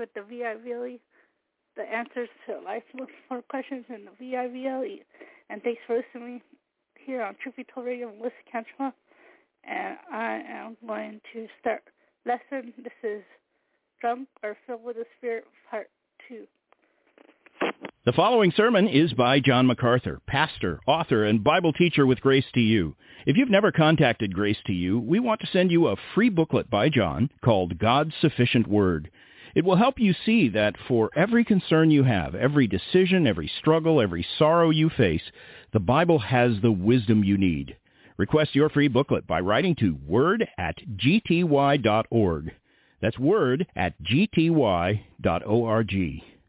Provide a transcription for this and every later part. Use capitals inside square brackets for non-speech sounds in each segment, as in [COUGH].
With the VIVLE. The answers to life's [LAUGHS] most important questions in the VIVLE. And thanks for listening here on Truth Be Told Radio with Melissa. And I am going to start lesson. This is Drunk or Filled with the Spirit, Part 2. The following sermon is by John MacArthur, pastor, author, and Bible teacher with Grace to You. If you've never contacted Grace to You, we want to send you a free booklet by John called God's Sufficient Word. It will help you see that for every concern you have, every decision, every struggle, every sorrow you face, the Bible has the wisdom you need. Request your free booklet by writing to word at gty.org. That's word at gty.org.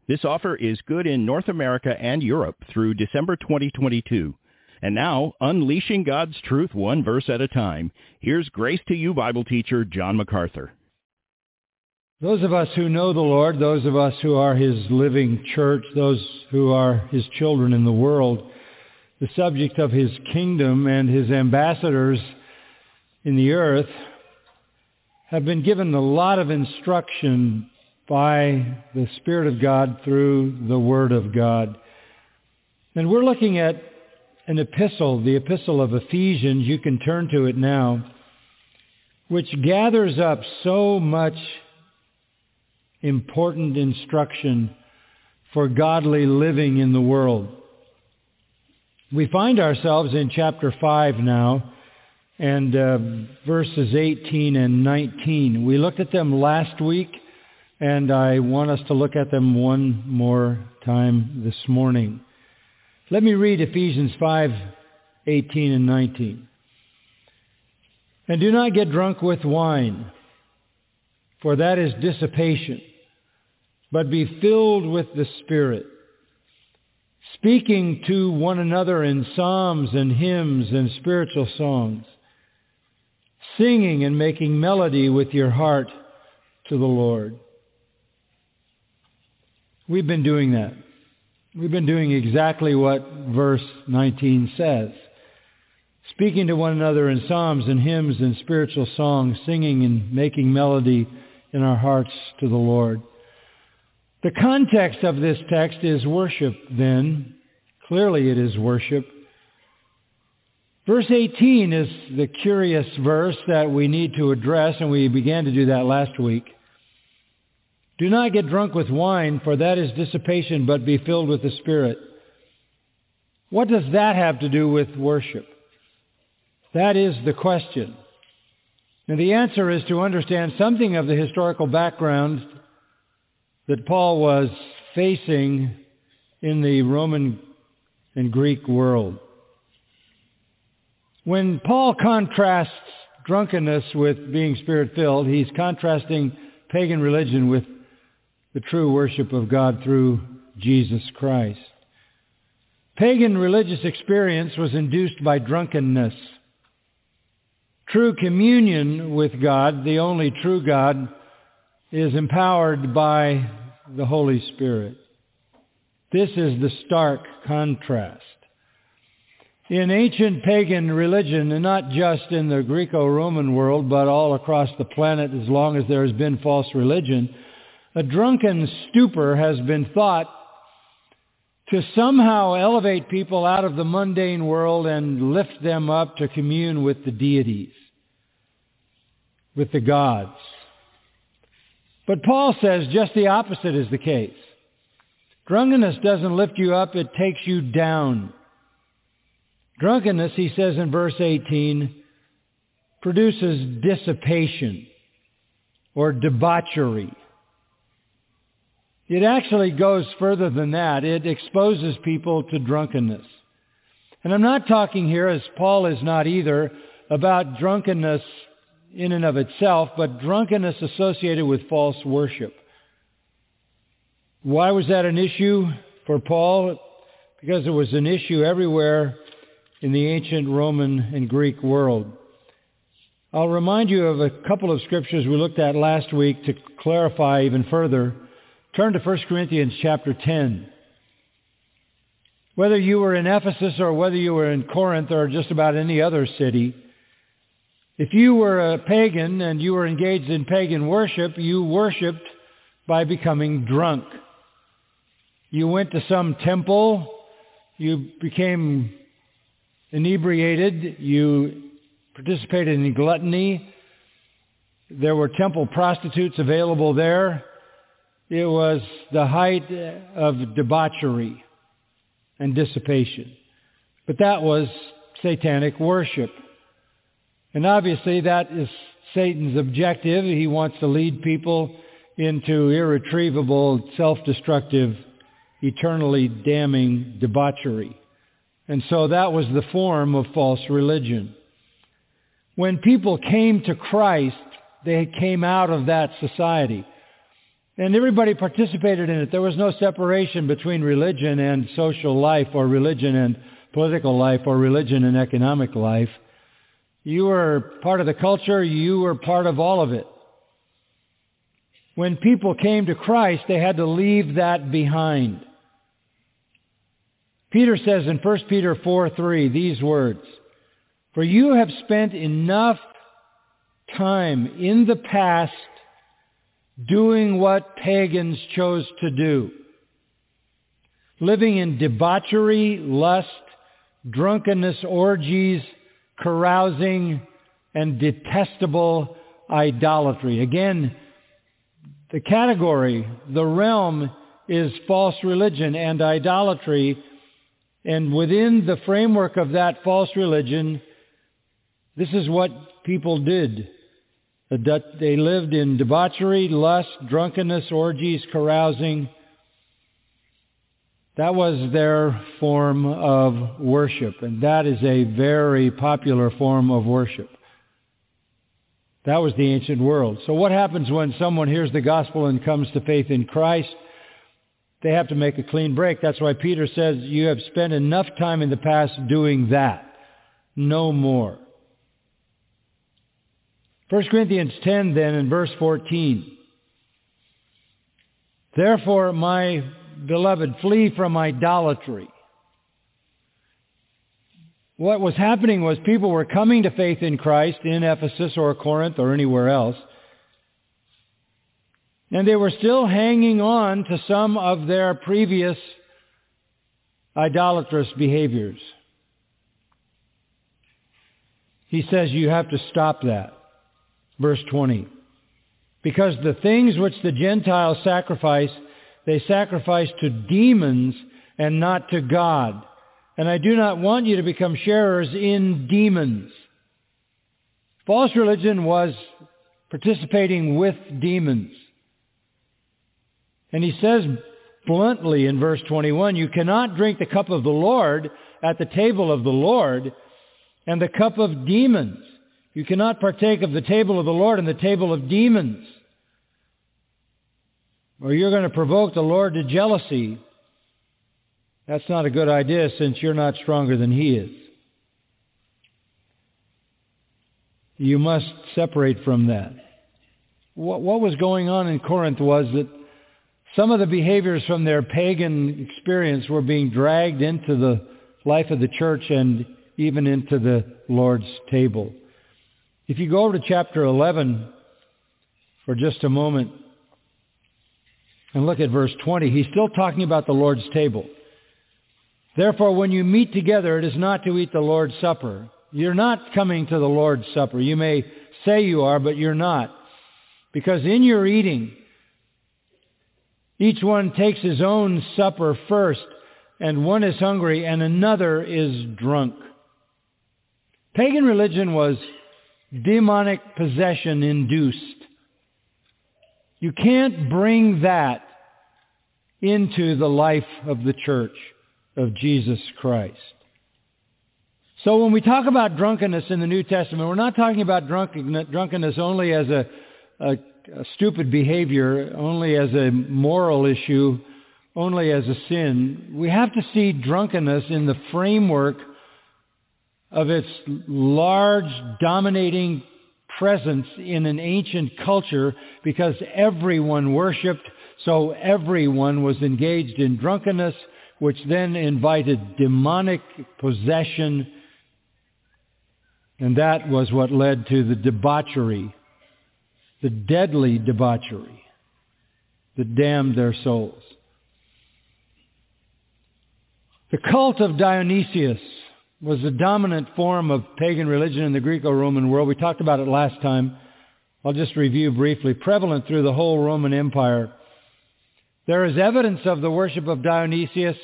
This offer is good in North America and Europe through December 2022. And now, unleashing God's truth one verse at a time, here's Grace to You Bible teacher John MacArthur. Those of us who know the Lord, those of us who are his living church, those who are his children in the world, the subject of his kingdom and his ambassadors in the earth have been given a lot of instruction by the Spirit of God through the Word of God. And we're looking at an epistle, the epistle of Ephesians, you can turn to it now, which gathers up so much important instruction for godly living in the world. We find ourselves in chapter 5 now and uh, verses 18 and 19. We looked at them last week and I want us to look at them one more time this morning. Let me read Ephesians 5, 18 and 19. And do not get drunk with wine, for that is dissipation, but be filled with the Spirit, speaking to one another in psalms and hymns and spiritual songs, singing and making melody with your heart to the Lord. We've been doing that. We've been doing exactly what verse 19 says. Speaking to one another in psalms and hymns and spiritual songs, singing and making melody in our hearts to the Lord. The context of this text is worship then. Clearly it is worship. Verse 18 is the curious verse that we need to address, and we began to do that last week. Do not get drunk with wine, for that is dissipation, but be filled with the Spirit. What does that have to do with worship? That is the question. And the answer is to understand something of the historical background that Paul was facing in the Roman and Greek world. When Paul contrasts drunkenness with being spirit-filled, he's contrasting pagan religion with the true worship of God through Jesus Christ. Pagan religious experience was induced by drunkenness. True communion with God, the only true God, is empowered by the Holy Spirit. This is the stark contrast. In ancient pagan religion, and not just in the Greco-Roman world, but all across the planet as long as there has been false religion, a drunken stupor has been thought to somehow elevate people out of the mundane world and lift them up to commune with the deities, with the gods. But Paul says just the opposite is the case. Drunkenness doesn't lift you up, it takes you down. Drunkenness, he says in verse 18, produces dissipation or debauchery. It actually goes further than that. It exposes people to drunkenness. And I'm not talking here, as Paul is not either, about drunkenness in and of itself, but drunkenness associated with false worship. Why was that an issue for Paul? Because it was an issue everywhere in the ancient Roman and Greek world. I'll remind you of a couple of scriptures we looked at last week to clarify even further. Turn to 1 Corinthians chapter 10. Whether you were in Ephesus or whether you were in Corinth or just about any other city, if you were a pagan and you were engaged in pagan worship, you worshiped by becoming drunk. You went to some temple, you became inebriated, you participated in gluttony, there were temple prostitutes available there. It was the height of debauchery and dissipation. But that was satanic worship. And obviously that is Satan's objective. He wants to lead people into irretrievable, self-destructive, eternally damning debauchery. And so that was the form of false religion. When people came to Christ, they came out of that society. And everybody participated in it. There was no separation between religion and social life or religion and political life or religion and economic life. You were part of the culture. You were part of all of it. When people came to Christ, they had to leave that behind. Peter says in 1 Peter 4:3 these words, For you have spent enough time in the past doing what pagans chose to do, living in debauchery, lust, drunkenness, orgies, carousing, and detestable idolatry. Again, the category, the realm is false religion and idolatry and within the framework of that false religion, this is what people did. They lived in debauchery, lust, drunkenness, orgies, carousing. That was their form of worship, and that is a very popular form of worship. That was the ancient world. So what happens when someone hears the gospel and comes to faith in Christ? they have to make a clean break. That's why Peter says you have spent enough time in the past doing that. No more. 1 Corinthians 10 then in verse 14. Therefore, my beloved, flee from idolatry. What was happening was people were coming to faith in Christ in Ephesus or Corinth or anywhere else. And they were still hanging on to some of their previous idolatrous behaviors. He says you have to stop that. Verse 20. Because the things which the Gentiles sacrifice, they sacrifice to demons and not to God. And I do not want you to become sharers in demons. False religion was participating with demons. And he says bluntly in verse 21, you cannot drink the cup of the Lord at the table of the Lord and the cup of demons. You cannot partake of the table of the Lord and the table of demons. Or you're going to provoke the Lord to jealousy. That's not a good idea since you're not stronger than he is. You must separate from that. What, what was going on in Corinth was that some of the behaviors from their pagan experience were being dragged into the life of the church and even into the Lord's table. If you go over to chapter 11 for just a moment and look at verse 20, he's still talking about the Lord's table. Therefore, when you meet together, it is not to eat the Lord's Supper. You're not coming to the Lord's Supper. You may say you are, but you're not. Because in your eating, each one takes his own supper first, and one is hungry and another is drunk. Pagan religion was demonic possession induced. You can't bring that into the life of the church of Jesus Christ. So when we talk about drunkenness in the New Testament, we're not talking about drunkenness only as a, a, a stupid behavior, only as a moral issue, only as a sin. We have to see drunkenness in the framework of its large, dominating presence in an ancient culture because everyone worshipped, so everyone was engaged in drunkenness, which then invited demonic possession, and that was what led to the debauchery, the deadly debauchery that damned their souls. The cult of Dionysius was the dominant form of pagan religion in the Greco-Roman world. We talked about it last time. I'll just review briefly. Prevalent through the whole Roman Empire. There is evidence of the worship of Dionysius,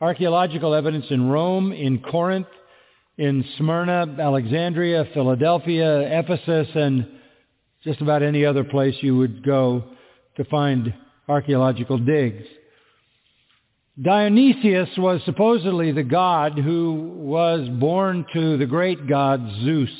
archaeological evidence in Rome, in Corinth, in Smyrna, Alexandria, Philadelphia, Ephesus, and just about any other place you would go to find archaeological digs. Dionysius was supposedly the god who was born to the great god Zeus.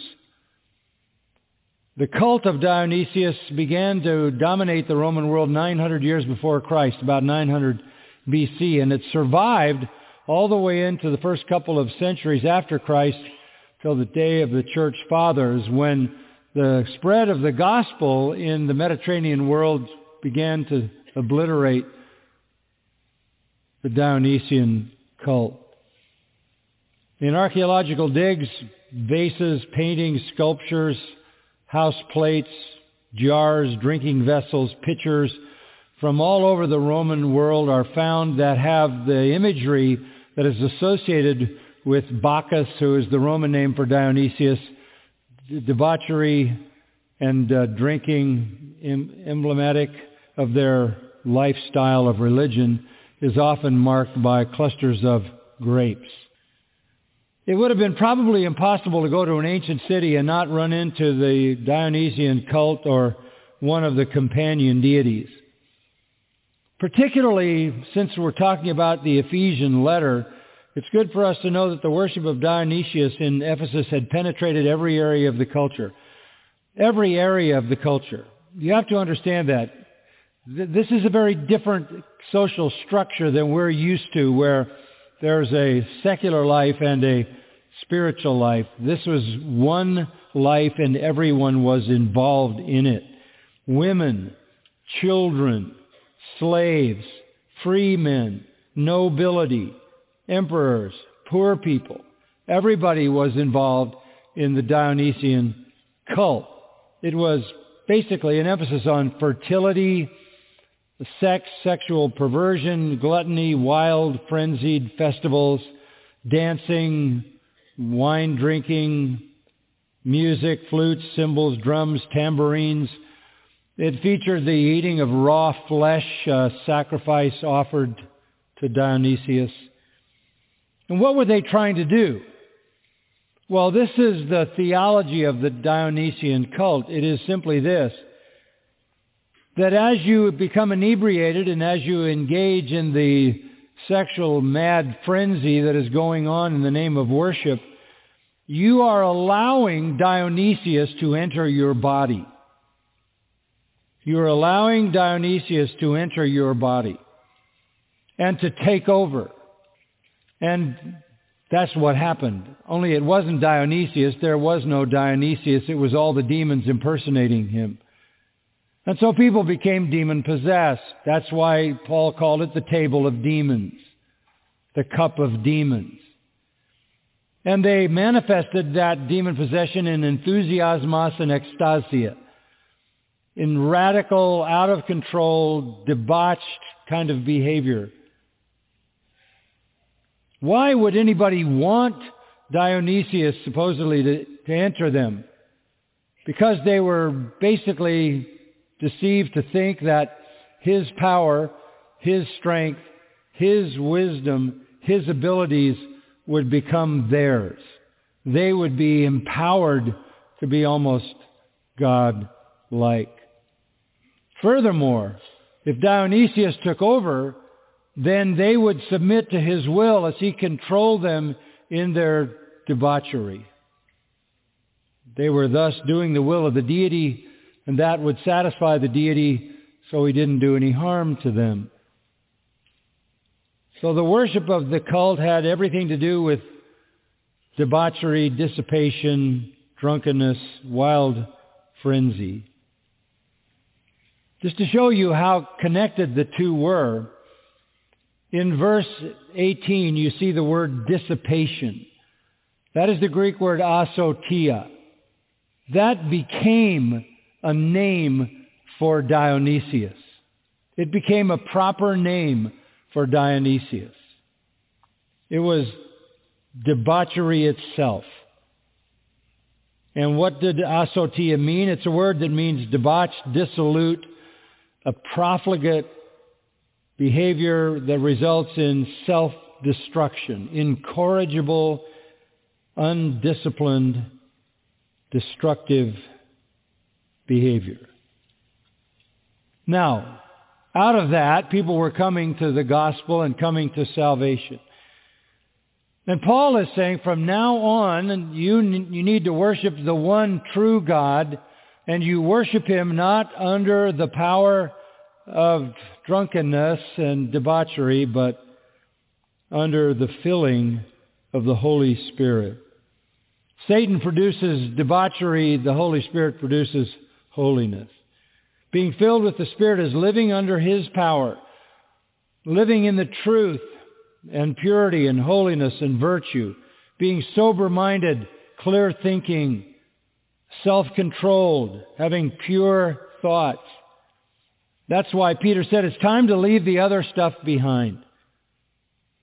The cult of Dionysius began to dominate the Roman world 900 years before Christ, about 900 BC, and it survived all the way into the first couple of centuries after Christ till the day of the church fathers when the spread of the gospel in the Mediterranean world began to obliterate the Dionysian cult. In archaeological digs, vases, paintings, sculptures, house plates, jars, drinking vessels, pitchers from all over the Roman world are found that have the imagery that is associated with Bacchus, who is the Roman name for Dionysius, debauchery and uh, drinking emblematic of their lifestyle of religion is often marked by clusters of grapes. It would have been probably impossible to go to an ancient city and not run into the Dionysian cult or one of the companion deities. Particularly since we're talking about the Ephesian letter, it's good for us to know that the worship of Dionysius in Ephesus had penetrated every area of the culture. Every area of the culture. You have to understand that. This is a very different social structure than we're used to where there's a secular life and a spiritual life. This was one life and everyone was involved in it. Women, children, slaves, free men, nobility, emperors, poor people. Everybody was involved in the Dionysian cult. It was basically an emphasis on fertility, sex, sexual perversion, gluttony, wild, frenzied festivals, dancing, wine drinking, music, flutes, cymbals, drums, tambourines. It featured the eating of raw flesh, a sacrifice offered to Dionysius. And what were they trying to do? Well, this is the theology of the Dionysian cult. It is simply this that as you become inebriated and as you engage in the sexual mad frenzy that is going on in the name of worship, you are allowing Dionysius to enter your body. You're allowing Dionysius to enter your body and to take over. And that's what happened. Only it wasn't Dionysius. There was no Dionysius. It was all the demons impersonating him. And so people became demon possessed. That's why Paul called it the table of demons, the cup of demons. And they manifested that demon possession in enthusiasmos and ecstasia, in radical, out of control, debauched kind of behavior. Why would anybody want Dionysius supposedly to, to enter them? Because they were basically deceived to think that his power, his strength, his wisdom, his abilities would become theirs. They would be empowered to be almost God-like. Furthermore, if Dionysius took over, then they would submit to his will as he controlled them in their debauchery. They were thus doing the will of the deity and that would satisfy the deity so he didn't do any harm to them. So the worship of the cult had everything to do with debauchery, dissipation, drunkenness, wild frenzy. Just to show you how connected the two were, in verse 18 you see the word dissipation. That is the Greek word asotia. That became a name for Dionysius. It became a proper name for Dionysius. It was debauchery itself. And what did asotia mean? It's a word that means debauched, dissolute, a profligate behavior that results in self-destruction, incorrigible, undisciplined, destructive behavior. Now, out of that, people were coming to the gospel and coming to salvation. And Paul is saying from now on, you, you need to worship the one true God, and you worship him not under the power of drunkenness and debauchery, but under the filling of the Holy Spirit. Satan produces debauchery, the Holy Spirit produces holiness. Being filled with the Spirit is living under His power, living in the truth and purity and holiness and virtue, being sober-minded, clear-thinking, self-controlled, having pure thoughts. That's why Peter said it's time to leave the other stuff behind.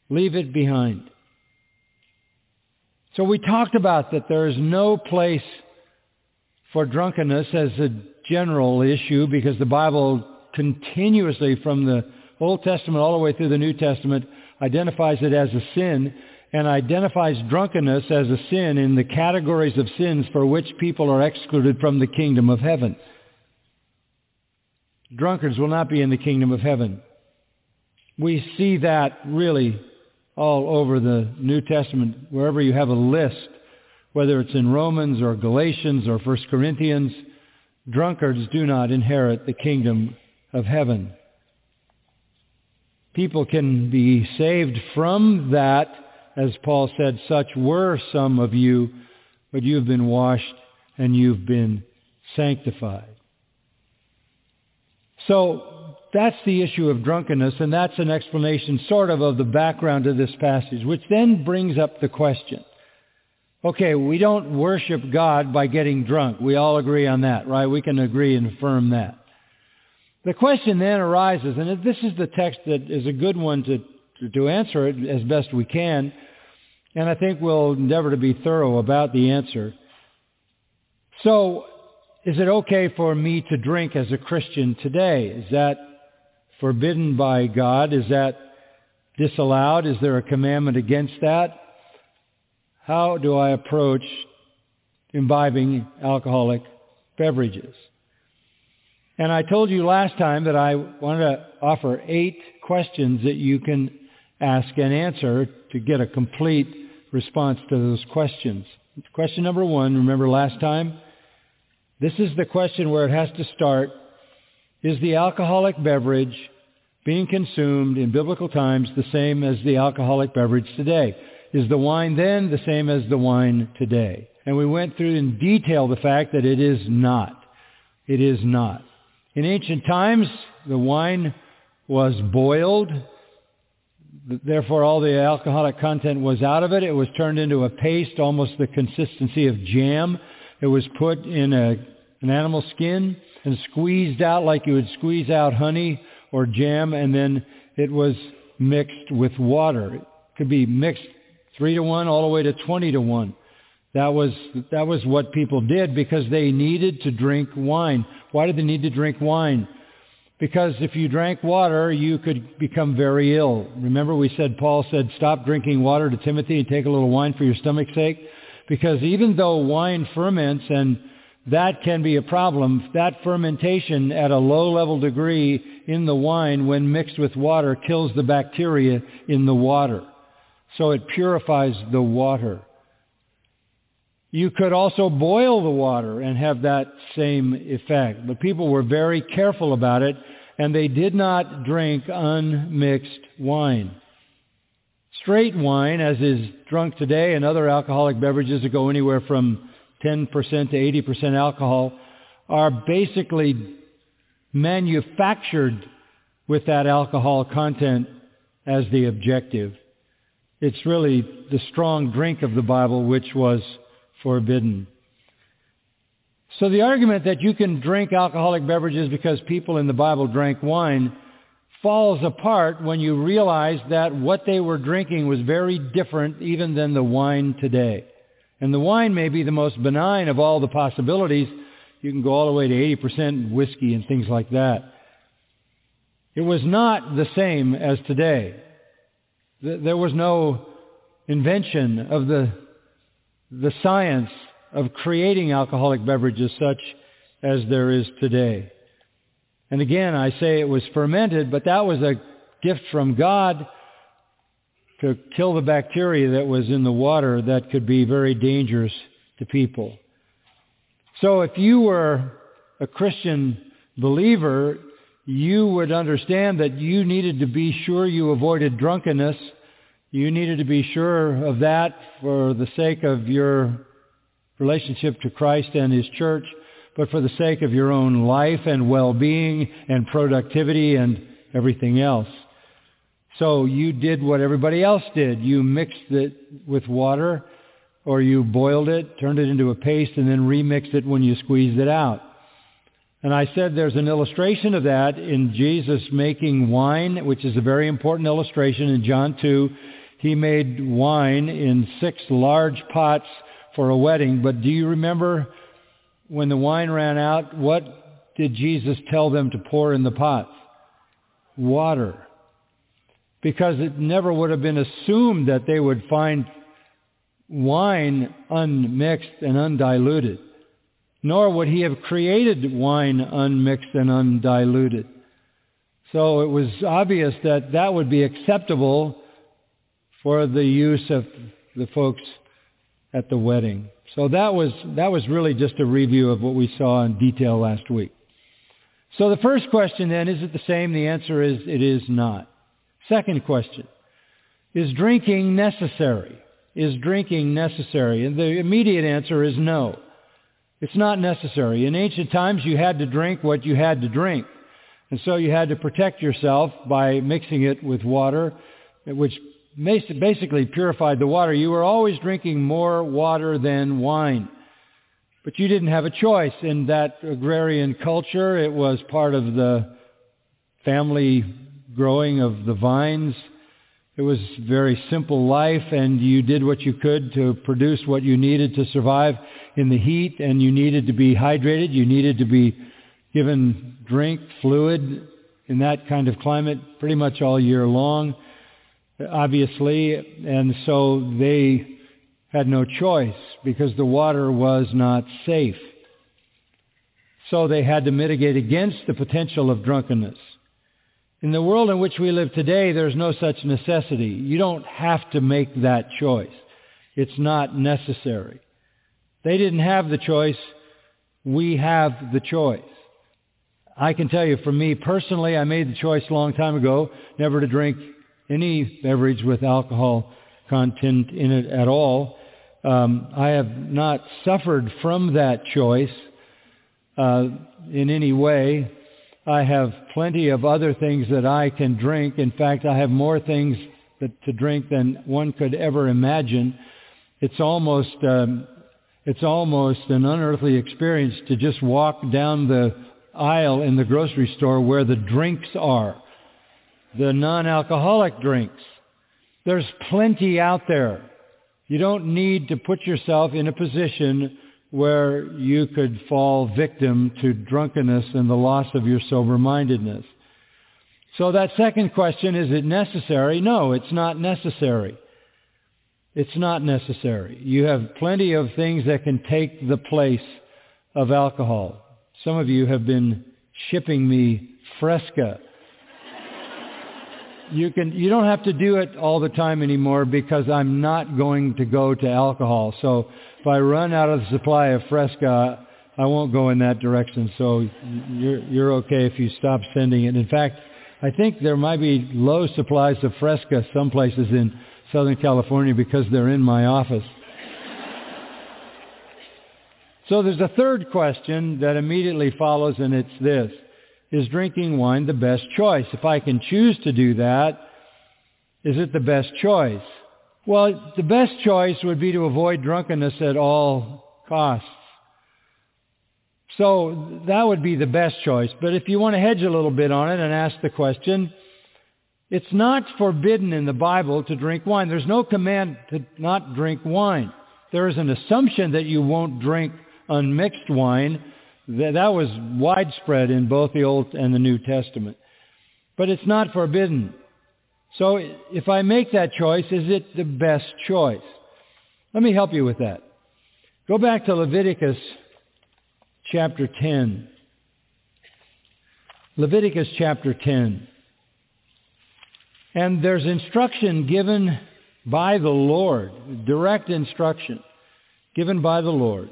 Leave it behind. So we talked about that there is no place for drunkenness as a general issue because the Bible continuously from the Old Testament all the way through the New Testament identifies it as a sin and identifies drunkenness as a sin in the categories of sins for which people are excluded from the kingdom of heaven. Drunkards will not be in the kingdom of heaven. We see that really all over the New Testament, wherever you have a list whether it's in Romans or Galatians or 1 Corinthians, drunkards do not inherit the kingdom of heaven. People can be saved from that, as Paul said, such were some of you, but you've been washed and you've been sanctified. So that's the issue of drunkenness, and that's an explanation sort of of the background of this passage, which then brings up the question. Okay, we don't worship God by getting drunk. We all agree on that, right? We can agree and affirm that. The question then arises, and this is the text that is a good one to, to answer it as best we can, and I think we'll endeavor to be thorough about the answer. So, is it okay for me to drink as a Christian today? Is that forbidden by God? Is that disallowed? Is there a commandment against that? How do I approach imbibing alcoholic beverages? And I told you last time that I wanted to offer eight questions that you can ask and answer to get a complete response to those questions. Question number one, remember last time? This is the question where it has to start. Is the alcoholic beverage being consumed in biblical times the same as the alcoholic beverage today? Is the wine then the same as the wine today? And we went through in detail the fact that it is not. It is not. In ancient times, the wine was boiled. Therefore, all the alcoholic content was out of it. It was turned into a paste, almost the consistency of jam. It was put in a, an animal skin and squeezed out like you would squeeze out honey or jam, and then it was mixed with water. It could be mixed three to one all the way to 20 to one. That was, that was what people did because they needed to drink wine. Why did they need to drink wine? Because if you drank water, you could become very ill. Remember we said, Paul said, stop drinking water to Timothy and take a little wine for your stomach's sake? Because even though wine ferments and that can be a problem, that fermentation at a low level degree in the wine when mixed with water kills the bacteria in the water. So it purifies the water. You could also boil the water and have that same effect. But people were very careful about it, and they did not drink unmixed wine. Straight wine, as is drunk today, and other alcoholic beverages that go anywhere from 10% to 80% alcohol, are basically manufactured with that alcohol content as the objective. It's really the strong drink of the Bible which was forbidden. So the argument that you can drink alcoholic beverages because people in the Bible drank wine falls apart when you realize that what they were drinking was very different even than the wine today. And the wine may be the most benign of all the possibilities. You can go all the way to 80% whiskey and things like that. It was not the same as today. There was no invention of the, the science of creating alcoholic beverages such as there is today. And again, I say it was fermented, but that was a gift from God to kill the bacteria that was in the water that could be very dangerous to people. So if you were a Christian believer, you would understand that you needed to be sure you avoided drunkenness. You needed to be sure of that for the sake of your relationship to Christ and His church, but for the sake of your own life and well-being and productivity and everything else. So you did what everybody else did. You mixed it with water or you boiled it, turned it into a paste, and then remixed it when you squeezed it out. And I said there's an illustration of that in Jesus making wine, which is a very important illustration in John 2. He made wine in six large pots for a wedding. But do you remember when the wine ran out, what did Jesus tell them to pour in the pots? Water. Because it never would have been assumed that they would find wine unmixed and undiluted nor would he have created wine unmixed and undiluted. So it was obvious that that would be acceptable for the use of the folks at the wedding. So that was, that was really just a review of what we saw in detail last week. So the first question then, is it the same? The answer is it is not. Second question, is drinking necessary? Is drinking necessary? And the immediate answer is no. It's not necessary. In ancient times, you had to drink what you had to drink. And so you had to protect yourself by mixing it with water, which basically purified the water. You were always drinking more water than wine. But you didn't have a choice. In that agrarian culture, it was part of the family growing of the vines. It was very simple life, and you did what you could to produce what you needed to survive in the heat, and you needed to be hydrated. You needed to be given drink, fluid in that kind of climate pretty much all year long, obviously. And so they had no choice because the water was not safe. So they had to mitigate against the potential of drunkenness. In the world in which we live today, there's no such necessity. You don't have to make that choice. It's not necessary. They didn't have the choice. We have the choice. I can tell you, for me personally, I made the choice a long time ago never to drink any beverage with alcohol content in it at all. Um, I have not suffered from that choice uh, in any way. I have plenty of other things that I can drink. In fact, I have more things that, to drink than one could ever imagine. It's almost um, it's almost an unearthly experience to just walk down the aisle in the grocery store where the drinks are, the non-alcoholic drinks. There's plenty out there. You don't need to put yourself in a position where you could fall victim to drunkenness and the loss of your sober-mindedness. So that second question, is it necessary? No, it's not necessary. It's not necessary. You have plenty of things that can take the place of alcohol. Some of you have been shipping me Fresca. You can you don't have to do it all the time anymore because I'm not going to go to alcohol. So if I run out of the supply of Fresca, I won't go in that direction. So you're you're okay if you stop sending it. In fact, I think there might be low supplies of Fresca some places in Southern California because they're in my office. So there's a third question that immediately follows, and it's this. Is drinking wine the best choice? If I can choose to do that, is it the best choice? Well, the best choice would be to avoid drunkenness at all costs. So that would be the best choice. But if you want to hedge a little bit on it and ask the question, it's not forbidden in the Bible to drink wine. There's no command to not drink wine. There is an assumption that you won't drink unmixed wine. That was widespread in both the Old and the New Testament. But it's not forbidden. So if I make that choice, is it the best choice? Let me help you with that. Go back to Leviticus chapter 10. Leviticus chapter 10. And there's instruction given by the Lord, direct instruction given by the Lord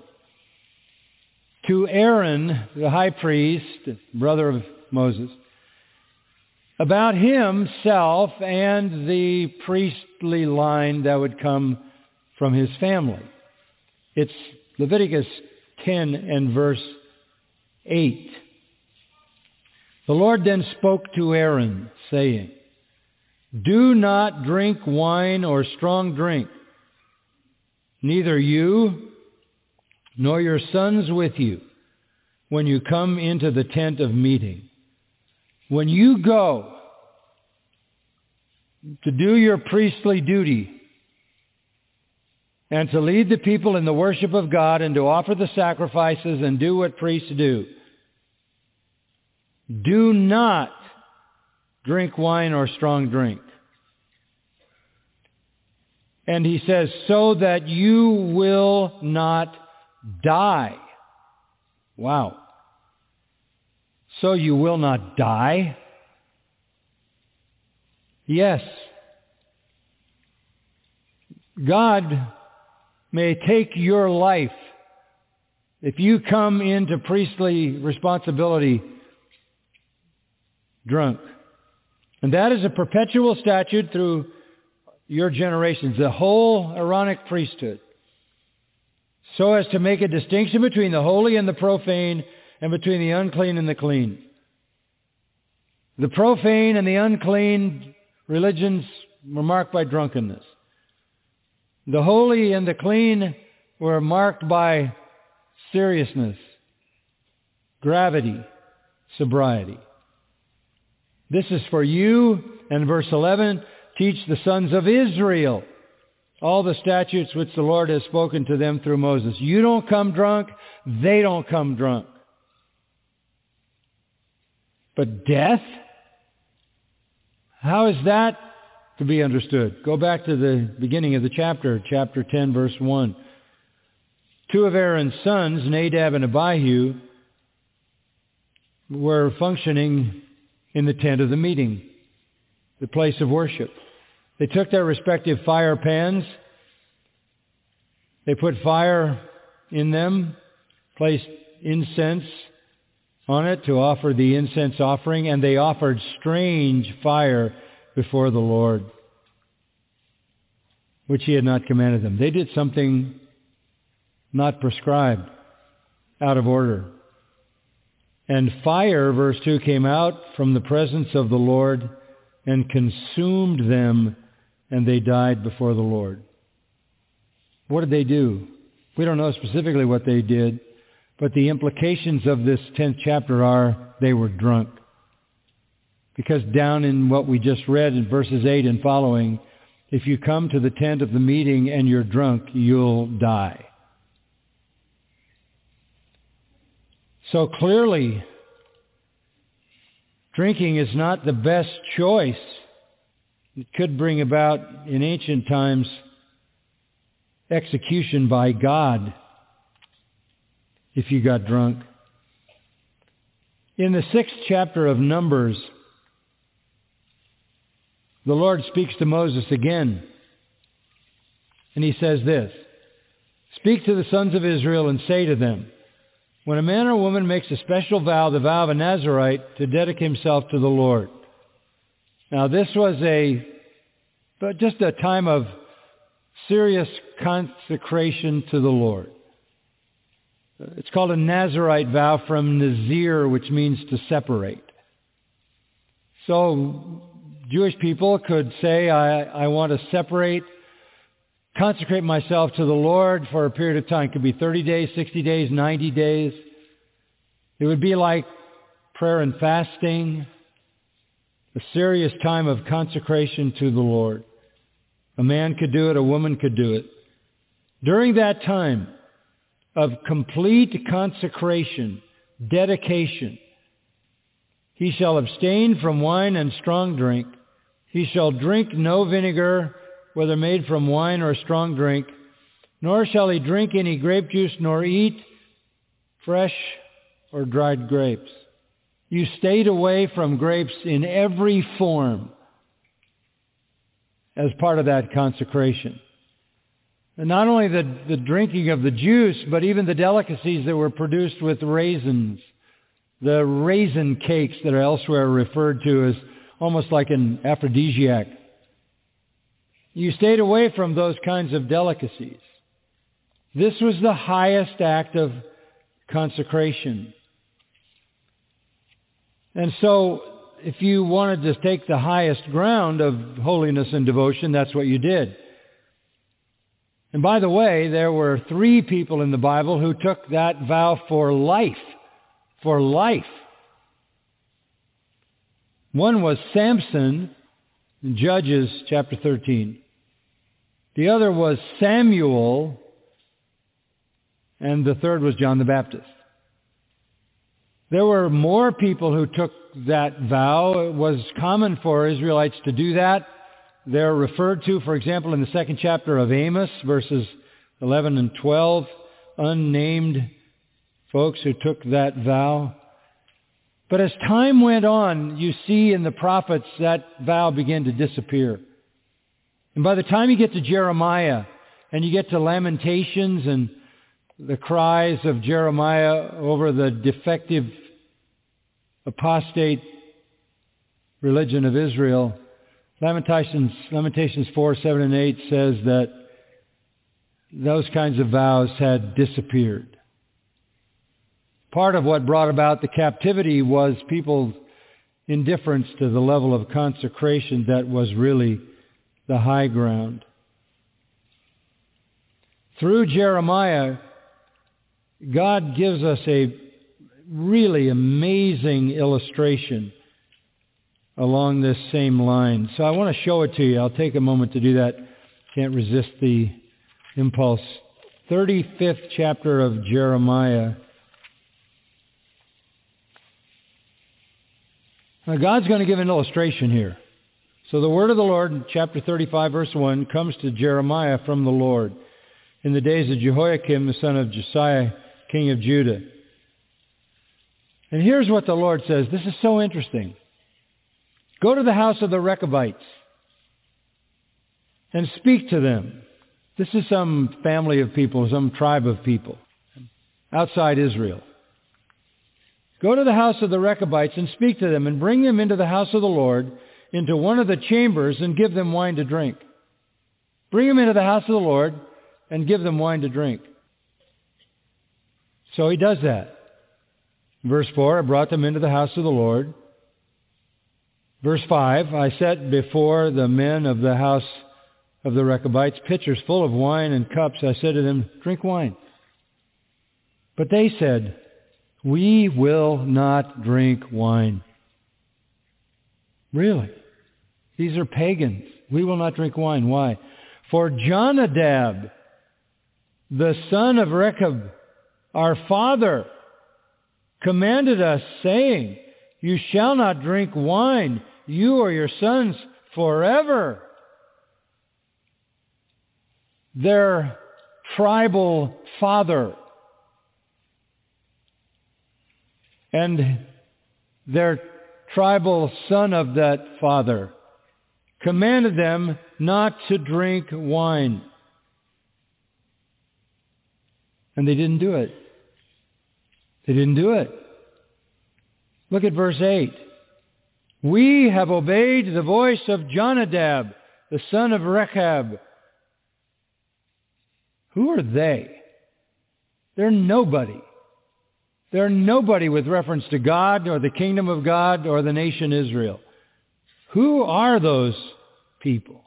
to Aaron, the high priest, brother of Moses, about himself and the priestly line that would come from his family. It's Leviticus 10 and verse 8. The Lord then spoke to Aaron, saying, Do not drink wine or strong drink, neither you nor your sons with you when you come into the tent of meeting. When you go to do your priestly duty and to lead the people in the worship of God and to offer the sacrifices and do what priests do, do not drink wine or strong drink. And he says, so that you will not die. Wow. So you will not die? Yes. God may take your life if you come into priestly responsibility drunk. And that is a perpetual statute through your generations, the whole Aaronic priesthood, so as to make a distinction between the holy and the profane and between the unclean and the clean. The profane and the unclean religions were marked by drunkenness. The holy and the clean were marked by seriousness, gravity, sobriety. This is for you, and verse 11, teach the sons of Israel all the statutes which the Lord has spoken to them through Moses. You don't come drunk, they don't come drunk. But death? How is that to be understood? Go back to the beginning of the chapter, chapter 10, verse 1. Two of Aaron's sons, Nadab and Abihu, were functioning in the tent of the meeting, the place of worship. They took their respective fire pans. They put fire in them, placed incense on it to offer the incense offering, and they offered strange fire before the Lord, which he had not commanded them. They did something not prescribed, out of order. And fire, verse 2, came out from the presence of the Lord and consumed them, and they died before the Lord. What did they do? We don't know specifically what they did, but the implications of this 10th chapter are they were drunk. Because down in what we just read in verses 8 and following, if you come to the tent of the meeting and you're drunk, you'll die. So clearly, drinking is not the best choice. It could bring about, in ancient times, execution by God if you got drunk. In the sixth chapter of Numbers, the Lord speaks to Moses again. And he says this, Speak to the sons of Israel and say to them, when a man or woman makes a special vow, the vow of a Nazarite, to dedicate himself to the Lord. Now this was a, but just a time of serious consecration to the Lord. Uh, it's called a Nazarite vow from Nazir, which means to separate. So Jewish people could say, I, I want to separate consecrate myself to the Lord for a period of time. It could be 30 days, 60 days, 90 days. It would be like prayer and fasting, a serious time of consecration to the Lord. A man could do it, a woman could do it. During that time of complete consecration, dedication, he shall abstain from wine and strong drink. He shall drink no vinegar, whether made from wine or strong drink, nor shall he drink any grape juice, nor eat fresh or dried grapes. You stayed away from grapes in every form as part of that consecration. And not only the, the drinking of the juice, but even the delicacies that were produced with raisins. The raisin cakes that are elsewhere referred to as almost like an aphrodisiac. You stayed away from those kinds of delicacies. This was the highest act of consecration. And so if you wanted to take the highest ground of holiness and devotion, that's what you did. And by the way, there were three people in the Bible who took that vow for life. For life. One was Samson in Judges chapter 13. The other was Samuel, and the third was John the Baptist. There were more people who took that vow. It was common for Israelites to do that. They're referred to, for example, in the second chapter of Amos, verses 11 and 12, unnamed folks who took that vow. But as time went on, you see in the prophets that vow began to disappear. And by the time you get to Jeremiah and you get to Lamentations and the cries of Jeremiah over the defective apostate religion of Israel. Lamentations, Lamentations 4, 7, and 8 says that those kinds of vows had disappeared. Part of what brought about the captivity was people's indifference to the level of consecration that was really the high ground. Through Jeremiah, God gives us a really amazing illustration along this same line. So I want to show it to you. I'll take a moment to do that. Can't resist the impulse. 35th chapter of Jeremiah. Now God's going to give an illustration here. So the word of the Lord, in chapter 35, verse 1, comes to Jeremiah from the Lord in the days of Jehoiakim, the son of Josiah, king of Judah. And here's what the Lord says. This is so interesting. Go to the house of the Rechabites and speak to them. This is some family of people, some tribe of people outside Israel. Go to the house of the Rechabites and speak to them and bring them into the house of the Lord, into one of the chambers and give them wine to drink. Bring them into the house of the Lord and give them wine to drink. So he does that. Verse 4, I brought them into the house of the Lord. Verse 5, I set before the men of the house of the Rechabites pitchers full of wine and cups. I said to them, drink wine. But they said, we will not drink wine. Really? These are pagans. We will not drink wine. Why? For Jonadab, the son of Rechab, our father, commanded us, saying, You shall not drink wine, you or your sons, forever. Their tribal father and their tribal son of that father commanded them not to drink wine. And they didn't do it. They didn't do it. Look at verse 8. We have obeyed the voice of Jonadab, the son of Rechab. Who are they? They're nobody. They're nobody with reference to God or the kingdom of God or the nation Israel. Who are those people?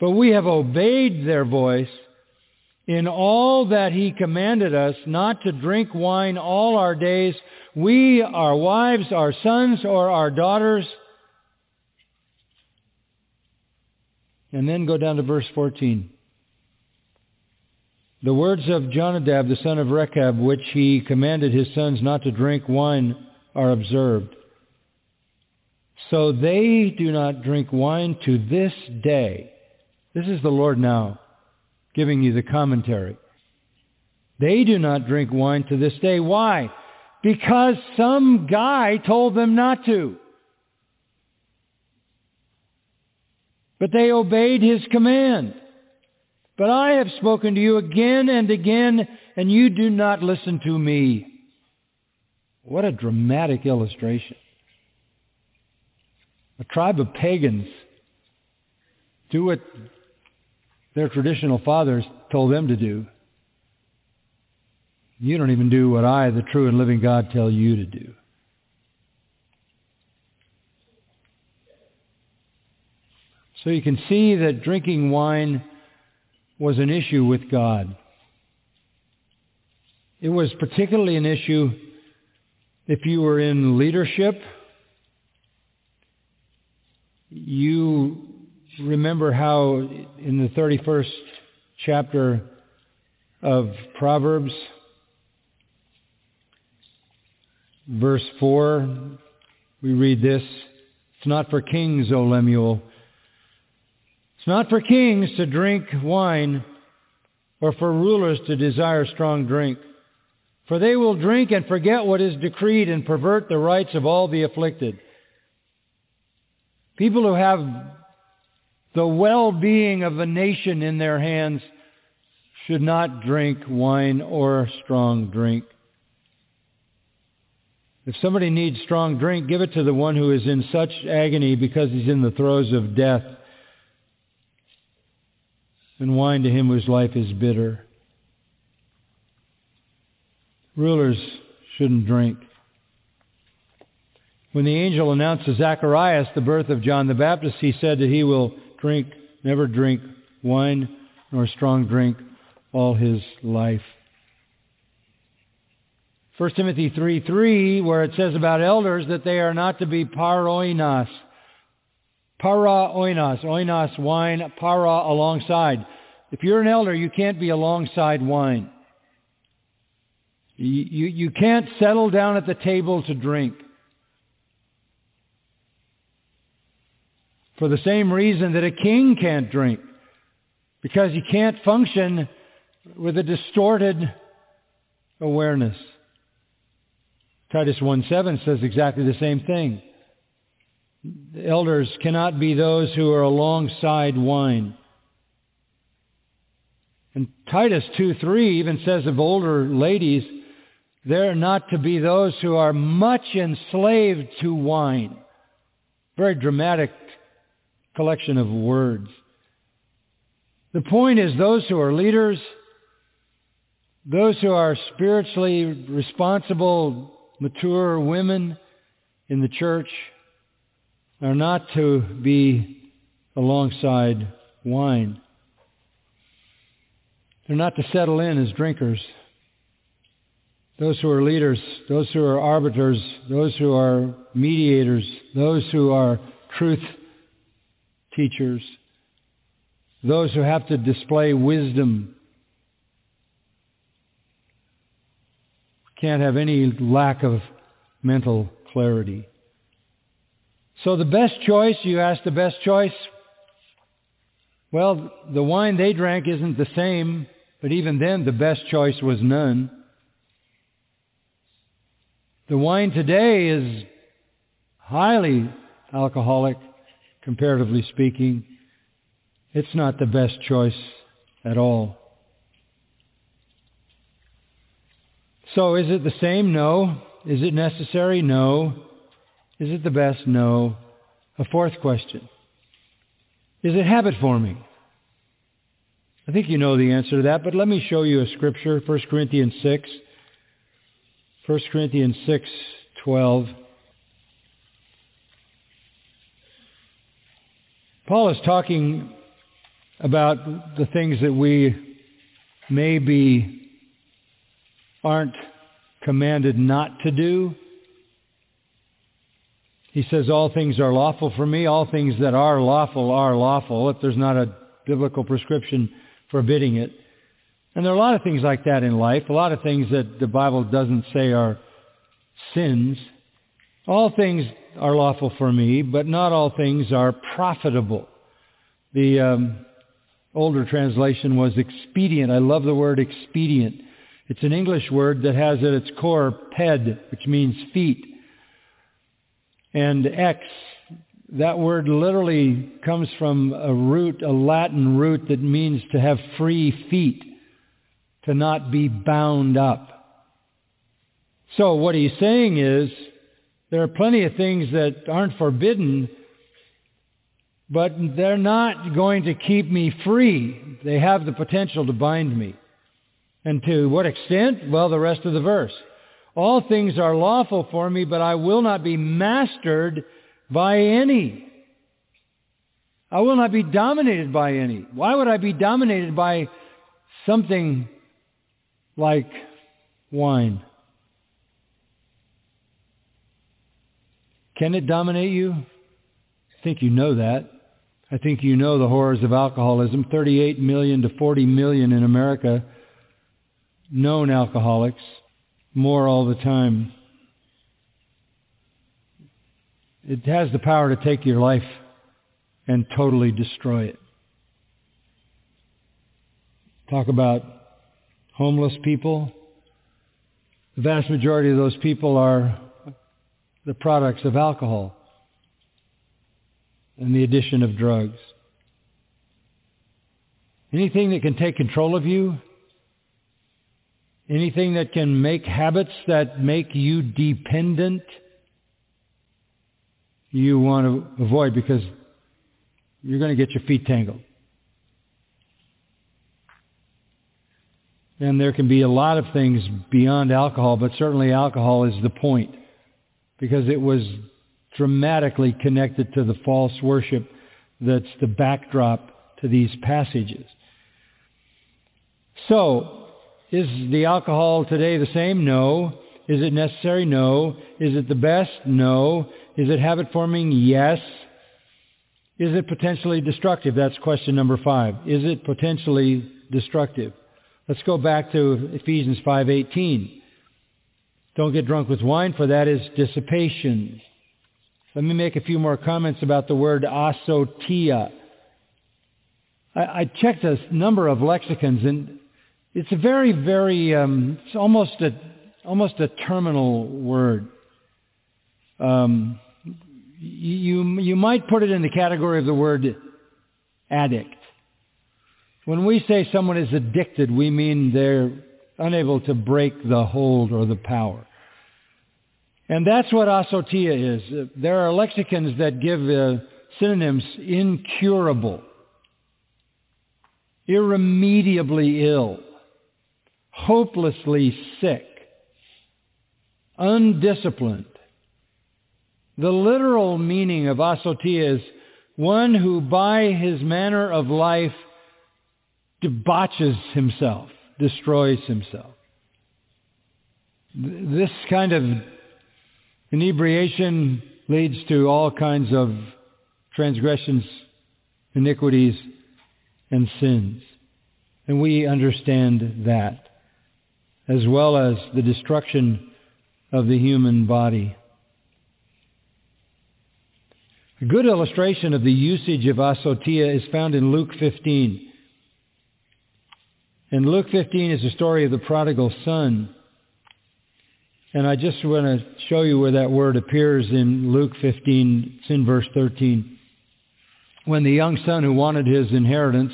But we have obeyed their voice in all that he commanded us not to drink wine all our days, we, our wives, our sons, or our daughters. And then go down to verse 14. The words of Jonadab, the son of Rechab, which he commanded his sons not to drink wine, are observed. So they do not drink wine to this day. This is the Lord now giving you the commentary. They do not drink wine to this day. Why? Because some guy told them not to. But they obeyed his command. But I have spoken to you again and again, and you do not listen to me. What a dramatic illustration. A tribe of pagans do what their traditional fathers told them to do. You don't even do what I, the true and living God, tell you to do. So you can see that drinking wine was an issue with God. It was particularly an issue if you were in leadership. You remember how in the 31st chapter of Proverbs, verse 4, we read this, It's not for kings, O Lemuel. It's not for kings to drink wine or for rulers to desire strong drink. For they will drink and forget what is decreed and pervert the rights of all the afflicted. People who have the well-being of a nation in their hands should not drink wine or strong drink. If somebody needs strong drink, give it to the one who is in such agony because he's in the throes of death. And wine to him whose life is bitter. Rulers shouldn't drink. When the angel announced to Zacharias the birth of John the Baptist, he said that he will drink, never drink wine nor strong drink all his life. 1 Timothy 3, 3, where it says about elders that they are not to be paroinos. Para oinos, oinos, wine, para, alongside. If you're an elder, you can't be alongside wine. You, you, you can't settle down at the table to drink. For the same reason that a king can't drink. Because he can't function with a distorted awareness. Titus 1.7 says exactly the same thing. The elders cannot be those who are alongside wine. And Titus 2.3 even says of older ladies, they're not to be those who are much enslaved to wine. Very dramatic collection of words. The point is those who are leaders, those who are spiritually responsible mature women in the church are not to be alongside wine. They're not to settle in as drinkers. Those who are leaders, those who are arbiters, those who are mediators, those who are truth teachers, those who have to display wisdom can't have any lack of mental clarity. So the best choice, you ask the best choice, well, the wine they drank isn't the same, but even then the best choice was none. The wine today is highly alcoholic, comparatively speaking. It's not the best choice at all. So is it the same? No. Is it necessary? No. Is it the best? No. A fourth question. Is it habit forming? I think you know the answer to that, but let me show you a scripture, 1 Corinthians 6. 1 Corinthians 6, 12. Paul is talking about the things that we may be aren't commanded not to do. He says, all things are lawful for me. All things that are lawful are lawful if there's not a biblical prescription forbidding it. And there are a lot of things like that in life, a lot of things that the Bible doesn't say are sins. All things are lawful for me, but not all things are profitable. The um, older translation was expedient. I love the word expedient. It's an English word that has at its core ped, which means feet. And ex, that word literally comes from a root, a Latin root that means to have free feet, to not be bound up. So what he's saying is, there are plenty of things that aren't forbidden, but they're not going to keep me free. They have the potential to bind me. And to what extent? Well, the rest of the verse. All things are lawful for me, but I will not be mastered by any. I will not be dominated by any. Why would I be dominated by something like wine? Can it dominate you? I think you know that. I think you know the horrors of alcoholism. 38 million to 40 million in America known alcoholics, more all the time. It has the power to take your life and totally destroy it. Talk about homeless people. The vast majority of those people are the products of alcohol and the addition of drugs. Anything that can take control of you anything that can make habits that make you dependent, you want to avoid because you're going to get your feet tangled. And there can be a lot of things beyond alcohol, but certainly alcohol is the point because it was dramatically connected to the false worship that's the backdrop to these passages. So, is the alcohol today the same? No. Is it necessary? No. Is it the best? No. Is it habit forming? Yes. Is it potentially destructive? That's question number five. Is it potentially destructive? Let's go back to Ephesians 5.18. Don't get drunk with wine, for that is dissipation. Let me make a few more comments about the word asotia. I, I checked a number of lexicons, and it's a very, very, um, it's almost a, almost a terminal word. Um, you, you might put it in the category of the word addict. When we say someone is addicted, we mean they're unable to break the hold or the power. And that's what asotia is. There are lexicons that give uh, synonyms incurable, irremediably ill, hopelessly sick, undisciplined. The literal meaning of asotia is one who by his manner of life debauches himself, destroys himself. This kind of inebriation leads to all kinds of transgressions, iniquities, and sins. And we understand that, as well as the destruction of the human body. A good illustration of the usage of asotia is found in Luke 15. And Luke 15 is the story of the prodigal son. And I just want to show you where that word appears in Luke 15. It's in verse 13. When the young son who wanted his inheritance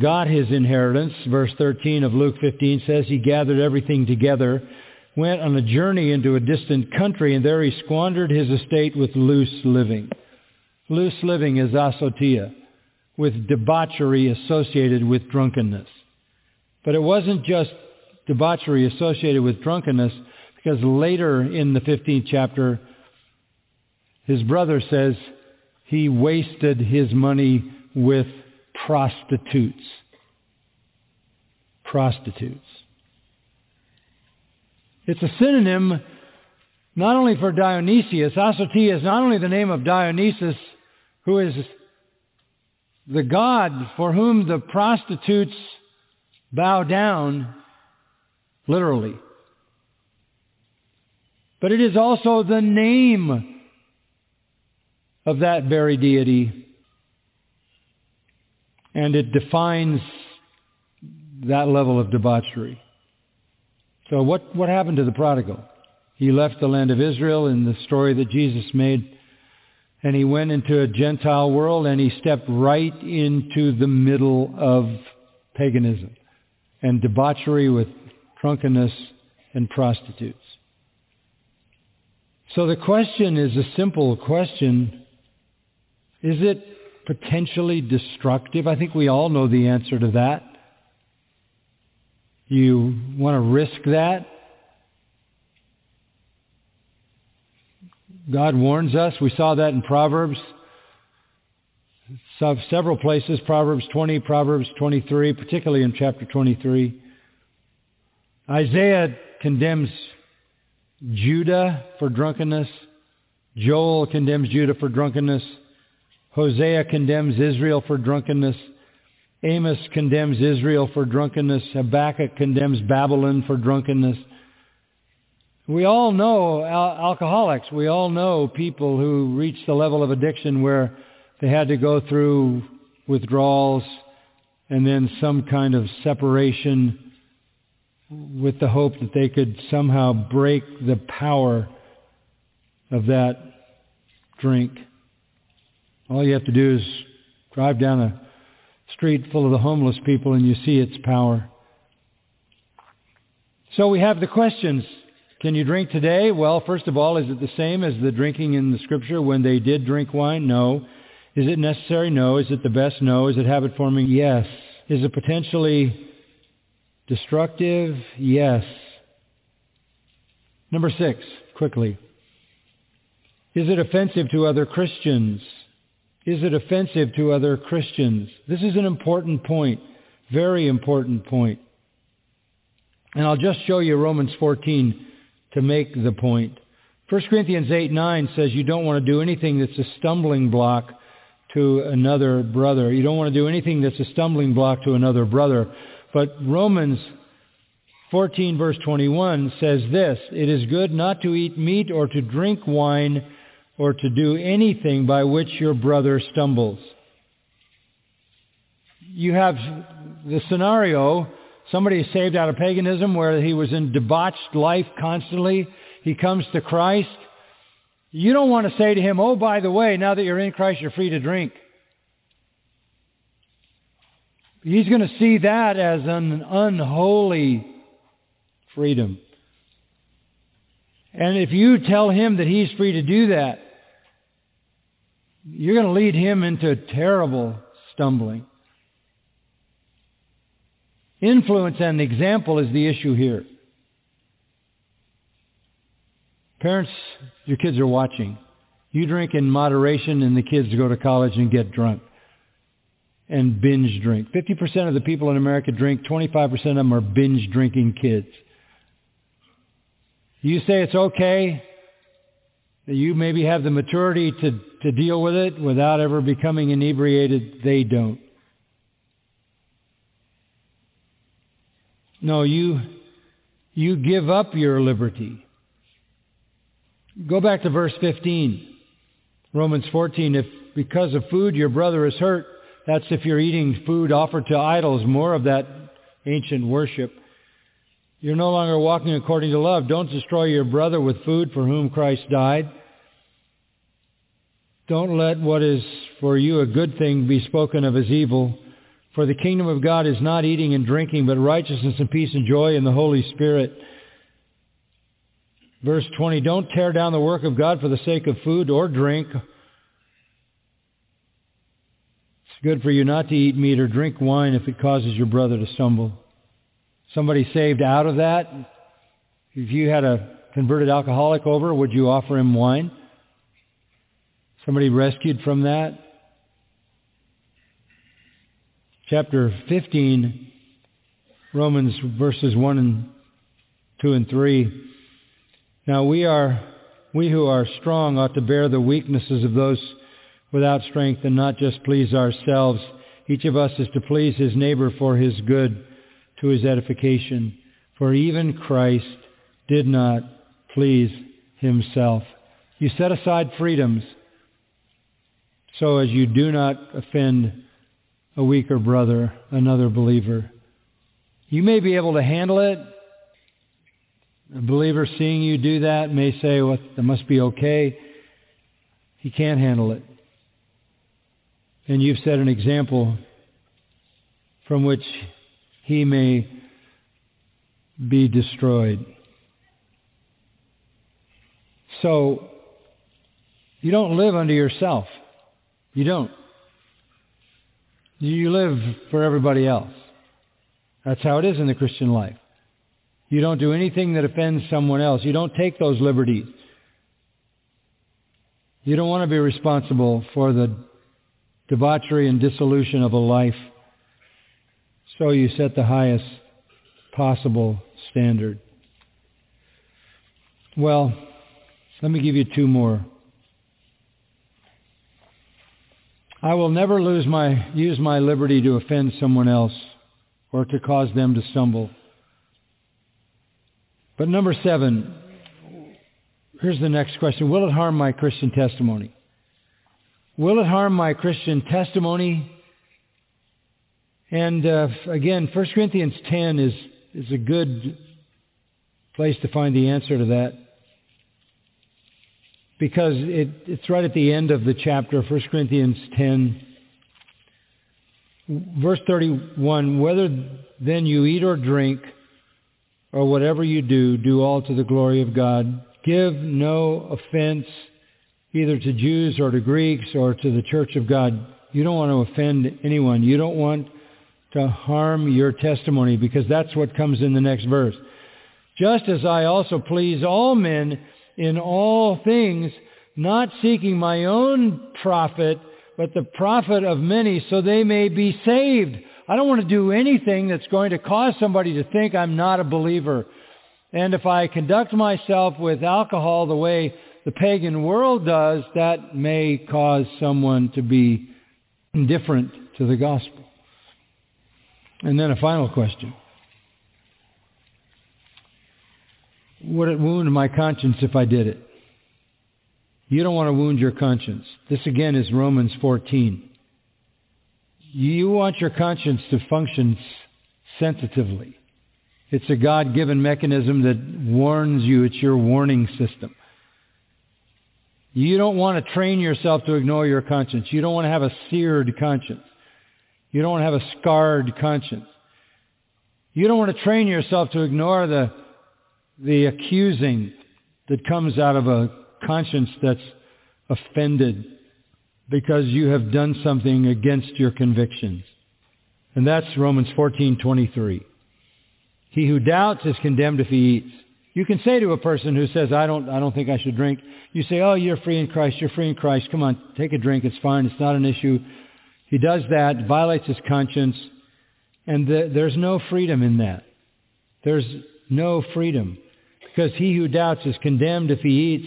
got his inheritance, verse 13 of Luke 15 says he gathered everything together, went on a journey into a distant country, and there he squandered his estate with loose living. Loose living is asotia, with debauchery associated with drunkenness. But it wasn't just debauchery associated with drunkenness, because later in the 15th chapter, his brother says he wasted his money with prostitutes. Prostitutes. It's a synonym not only for Dionysius. Asotia is not only the name of Dionysus, who is the god for whom the prostitutes bow down, literally. But it is also the name of that very deity. And it defines that level of debauchery. So what, what happened to the prodigal? He left the land of Israel in the story that Jesus made, and he went into a Gentile world, and he stepped right into the middle of paganism and debauchery with drunkenness and prostitutes. So the question is a simple question. Is it potentially destructive? I think we all know the answer to that. You want to risk that? God warns us. We saw that in Proverbs several places, Proverbs 20, Proverbs 23, particularly in chapter 23. Isaiah condemns Judah for drunkenness. Joel condemns Judah for drunkenness. Hosea condemns Israel for drunkenness. Amos condemns Israel for drunkenness. Habakkuk condemns Babylon for drunkenness. We all know al- alcoholics. We all know people who reach the level of addiction where they had to go through withdrawals and then some kind of separation with the hope that they could somehow break the power of that drink. All you have to do is drive down a street full of the homeless people and you see its power. So we have the questions. Can you drink today? Well, first of all, is it the same as the drinking in the scripture when they did drink wine? No. Is it necessary? No. Is it the best? No. Is it habit forming? Yes. Is it potentially destructive? Yes. Number six, quickly. Is it offensive to other Christians? Is it offensive to other Christians? This is an important point, very important point. And I'll just show you Romans 14 to make the point. 1 Corinthians 8, 9 says you don't want to do anything that's a stumbling block to another brother. You don't want to do anything that's a stumbling block to another brother. But Romans 14 verse 21 says this, It is good not to eat meat or to drink wine or to do anything by which your brother stumbles. You have the scenario Somebody is saved out of paganism where he was in debauched life constantly. He comes to Christ. You don't want to say to him, oh, by the way, now that you're in Christ, you're free to drink. He's going to see that as an unholy freedom. And if you tell him that he's free to do that, you're going to lead him into terrible stumbling. Influence and example is the issue here. Parents, your kids are watching. You drink in moderation and the kids go to college and get drunk and binge drink. 50% of the people in America drink. 25% of them are binge drinking kids. You say it's okay you maybe have the maturity to, to deal with it without ever becoming inebriated. They don't. No, you, you give up your liberty. Go back to verse 15. Romans 14, if because of food your brother is hurt, that's if you're eating food offered to idols, more of that ancient worship. You're no longer walking according to love. Don't destroy your brother with food for whom Christ died. Don't let what is for you a good thing be spoken of as evil. For the kingdom of God is not eating and drinking, but righteousness and peace and joy in the Holy Spirit. Verse 20, don't tear down the work of God for the sake of food or drink. It's good for you not to eat meat or drink wine if it causes your brother to stumble. Somebody saved out of that. If you had a converted alcoholic over, would you offer him wine? Somebody rescued from that? chapter 15, Romans verses 1 and 2 and 3. Now we are, we who are strong ought to bear the weaknesses of those without strength and not just please ourselves. Each of us is to please his neighbor for his good, to his edification. For even Christ did not please himself. You set aside freedoms so as you do not offend a weaker brother, another believer. You may be able to handle it. A believer seeing you do that may say, well, that must be okay. He can't handle it. And you've set an example from which he may be destroyed. So, you don't live under yourself. You don't. You live for everybody else. That's how it is in the Christian life. You don't do anything that offends someone else. You don't take those liberties. You don't want to be responsible for the debauchery and dissolution of a life. So you set the highest possible standard. Well, let me give you two more. I will never lose my, use my liberty to offend someone else or to cause them to stumble. But number seven, here's the next question. Will it harm my Christian testimony? Will it harm my Christian testimony? And uh, again, 1 Corinthians 10 is, is a good place to find the answer to that because it, it's right at the end of the chapter, 1 Corinthians 10, verse 31, whether then you eat or drink or whatever you do, do all to the glory of God. Give no offense either to Jews or to Greeks or to the church of God. You don't want to offend anyone. You don't want to harm your testimony because that's what comes in the next verse. Just as I also please all men in all things, not seeking my own profit, but the profit of many so they may be saved. I don't want to do anything that's going to cause somebody to think I'm not a believer. And if I conduct myself with alcohol the way the pagan world does, that may cause someone to be indifferent to the gospel. And then a final question. Would it wound my conscience if I did it? You don't want to wound your conscience. This again is Romans 14. You want your conscience to function sensitively. It's a God-given mechanism that warns you. It's your warning system. You don't want to train yourself to ignore your conscience. You don't want to have a seared conscience. You don't want to have a scarred conscience. You don't want to train yourself to ignore the, the accusing that comes out of a conscience that's offended because you have done something against your convictions. And that's Romans 14:23. He who doubts is condemned if he eats. You can say to a person who says, I don't, I don't think I should drink, you say, oh, you're free in Christ, you're free in Christ, come on, take a drink, it's fine, it's not an issue. He does that, violates his conscience, and the, there's no freedom in that. There's no freedom. Because he who doubts is condemned if he eats,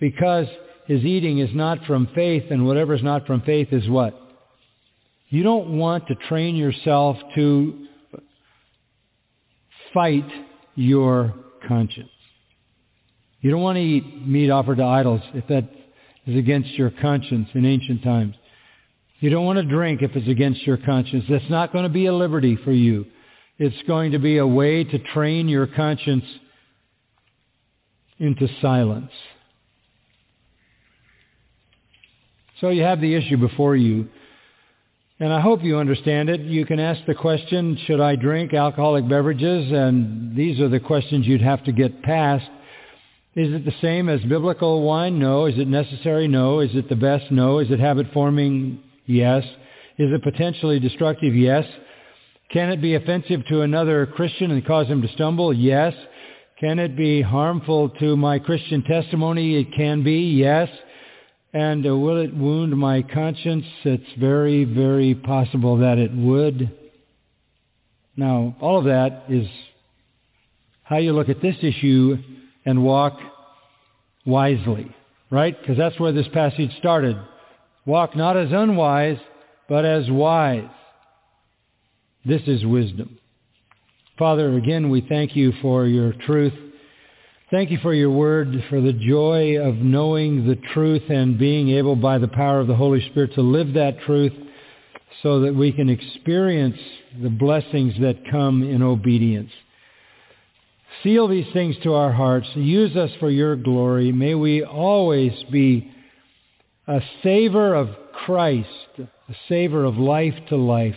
because his eating is not from faith, and whatever is not from faith is what? You don't want to train yourself to fight your conscience. You don't want to eat meat offered to idols if that is against your conscience in ancient times. You don't want to drink if it's against your conscience. That's not going to be a liberty for you. It's going to be a way to train your conscience into silence. So you have the issue before you. And I hope you understand it. You can ask the question, should I drink alcoholic beverages? And these are the questions you'd have to get past. Is it the same as biblical wine? No. Is it necessary? No. Is it the best? No. Is it habit forming? Yes. Is it potentially destructive? Yes. Can it be offensive to another Christian and cause him to stumble? Yes. Can it be harmful to my Christian testimony? It can be. Yes. And uh, will it wound my conscience? It's very, very possible that it would. Now, all of that is how you look at this issue and walk wisely, right? Because that's where this passage started. Walk not as unwise, but as wise. This is wisdom. Father, again, we thank you for your truth. Thank you for your word, for the joy of knowing the truth and being able by the power of the Holy Spirit to live that truth so that we can experience the blessings that come in obedience. Seal these things to our hearts. Use us for your glory. May we always be a savor of Christ, a savor of life to life.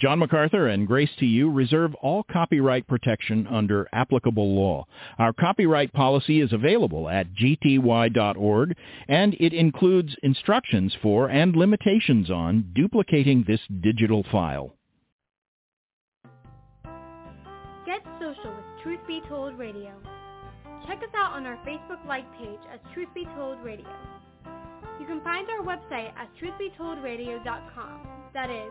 John MacArthur and Grace to You reserve all copyright protection under applicable law. Our copyright policy is available at gty.org, and it includes instructions for and limitations on duplicating this digital file. Get social with Truth Be Told Radio. Check us out on our Facebook like page as Truth Be Told Radio. You can find our website at truthbetoldradio.com. That is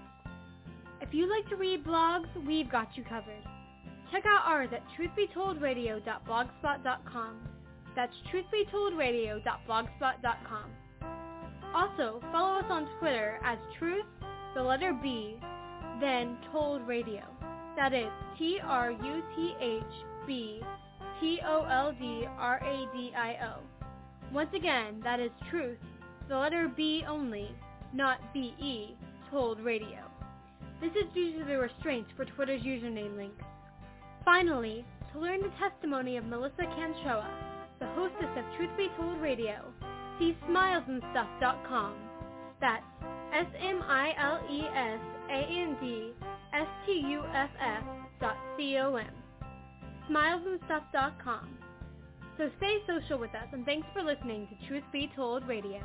If you like to read blogs, we've got you covered. Check out ours at truthbetoldradio.blogspot.com. That's truthbetoldradio.blogspot.com. Also, follow us on Twitter as truth, the letter B, then told radio. That is T-R-U-T-H-B T-O-L-D-R-A-D-I-O. Once again, that is truth, the letter B only, not B-E, told radio. This is due to the restraints for Twitter's username links. Finally, to learn the testimony of Melissa Canchoa, the hostess of Truth Be Told Radio, see smilesandstuff.com. That's S-M-I-L-E-S-A-N-D-S-T-U-F-F dot C-O-M. Smilesandstuff.com. So stay social with us and thanks for listening to Truth Be Told Radio.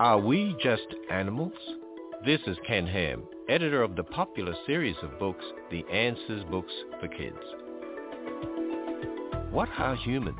Are we just animals? This is Ken Ham, editor of the popular series of books, The Answers Books for Kids. What are humans?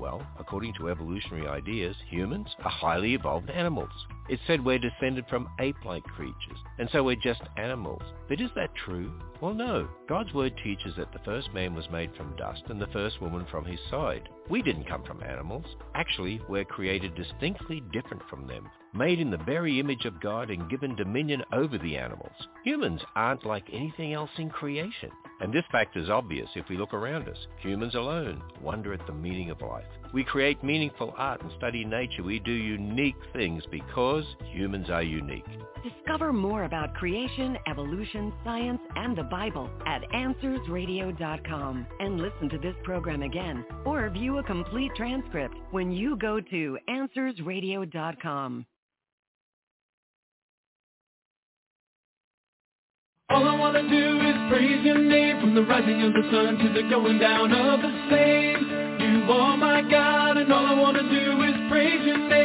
Well, according to evolutionary ideas, humans are highly evolved animals. It's said we're descended from ape-like creatures, and so we're just animals. But is that true? Well, no. God's word teaches that the first man was made from dust and the first woman from his side. We didn't come from animals. Actually, we're created distinctly different from them, made in the very image of God and given dominion over the animals. Humans aren't like anything else in creation. And this fact is obvious if we look around us. Humans alone wonder at the meaning of life. We create meaningful art and study nature. We do unique things because humans are unique. Discover more about creation, evolution, science, and the Bible at AnswersRadio.com and listen to this program again or view a complete transcript when you go to AnswersRadio.com. All I wanna do is praise your name from the rising of the sun to the going down of the same. You are my God, and all I wanna do is praise your name.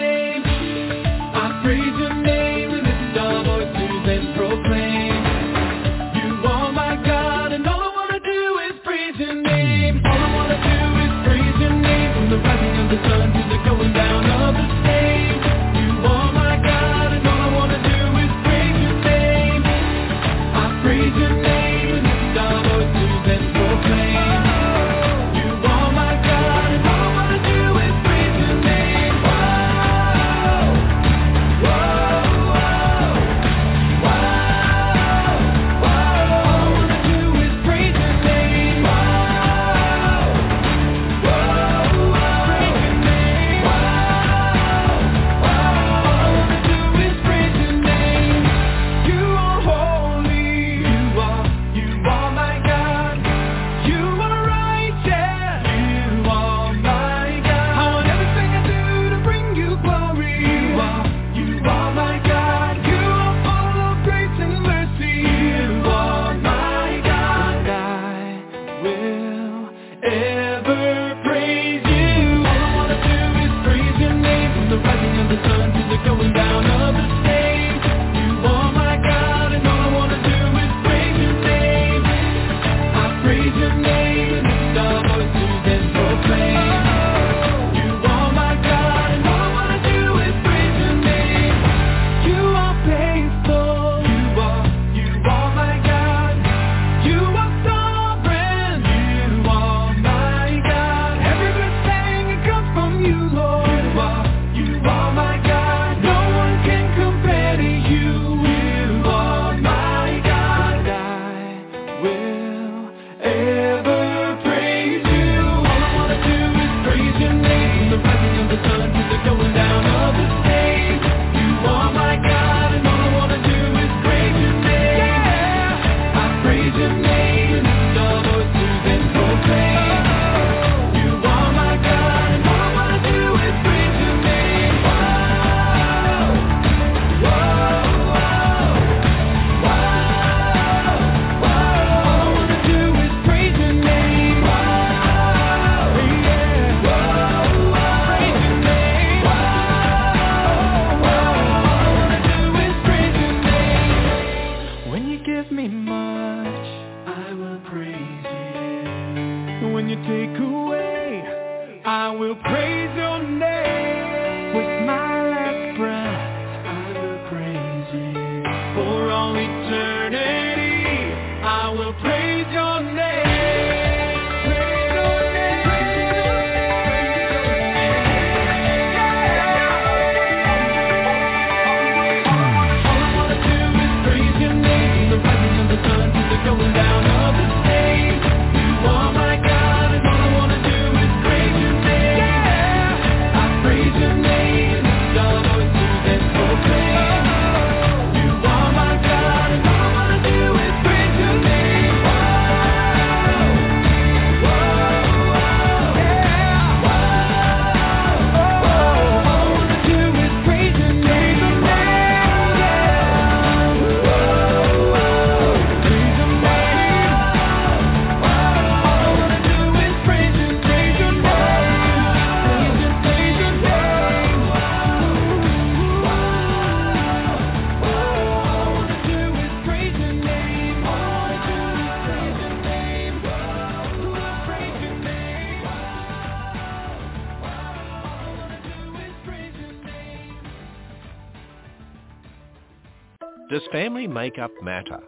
Family Makeup matter?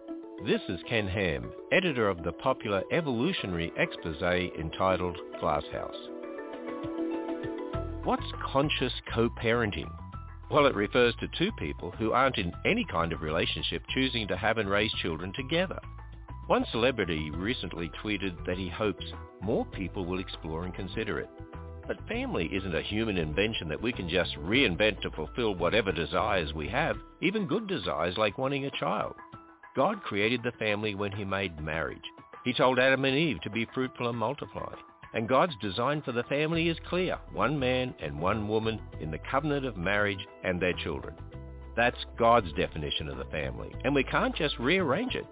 This is Ken Ham, editor of the popular evolutionary expose entitled Glasshouse. What's conscious co-parenting? Well, it refers to two people who aren't in any kind of relationship choosing to have and raise children together. One celebrity recently tweeted that he hopes more people will explore and consider it. But family isn't a human invention that we can just reinvent to fulfill whatever desires we have, even good desires like wanting a child. God created the family when he made marriage. He told Adam and Eve to be fruitful and multiply. And God's design for the family is clear, one man and one woman in the covenant of marriage and their children. That's God's definition of the family, and we can't just rearrange it.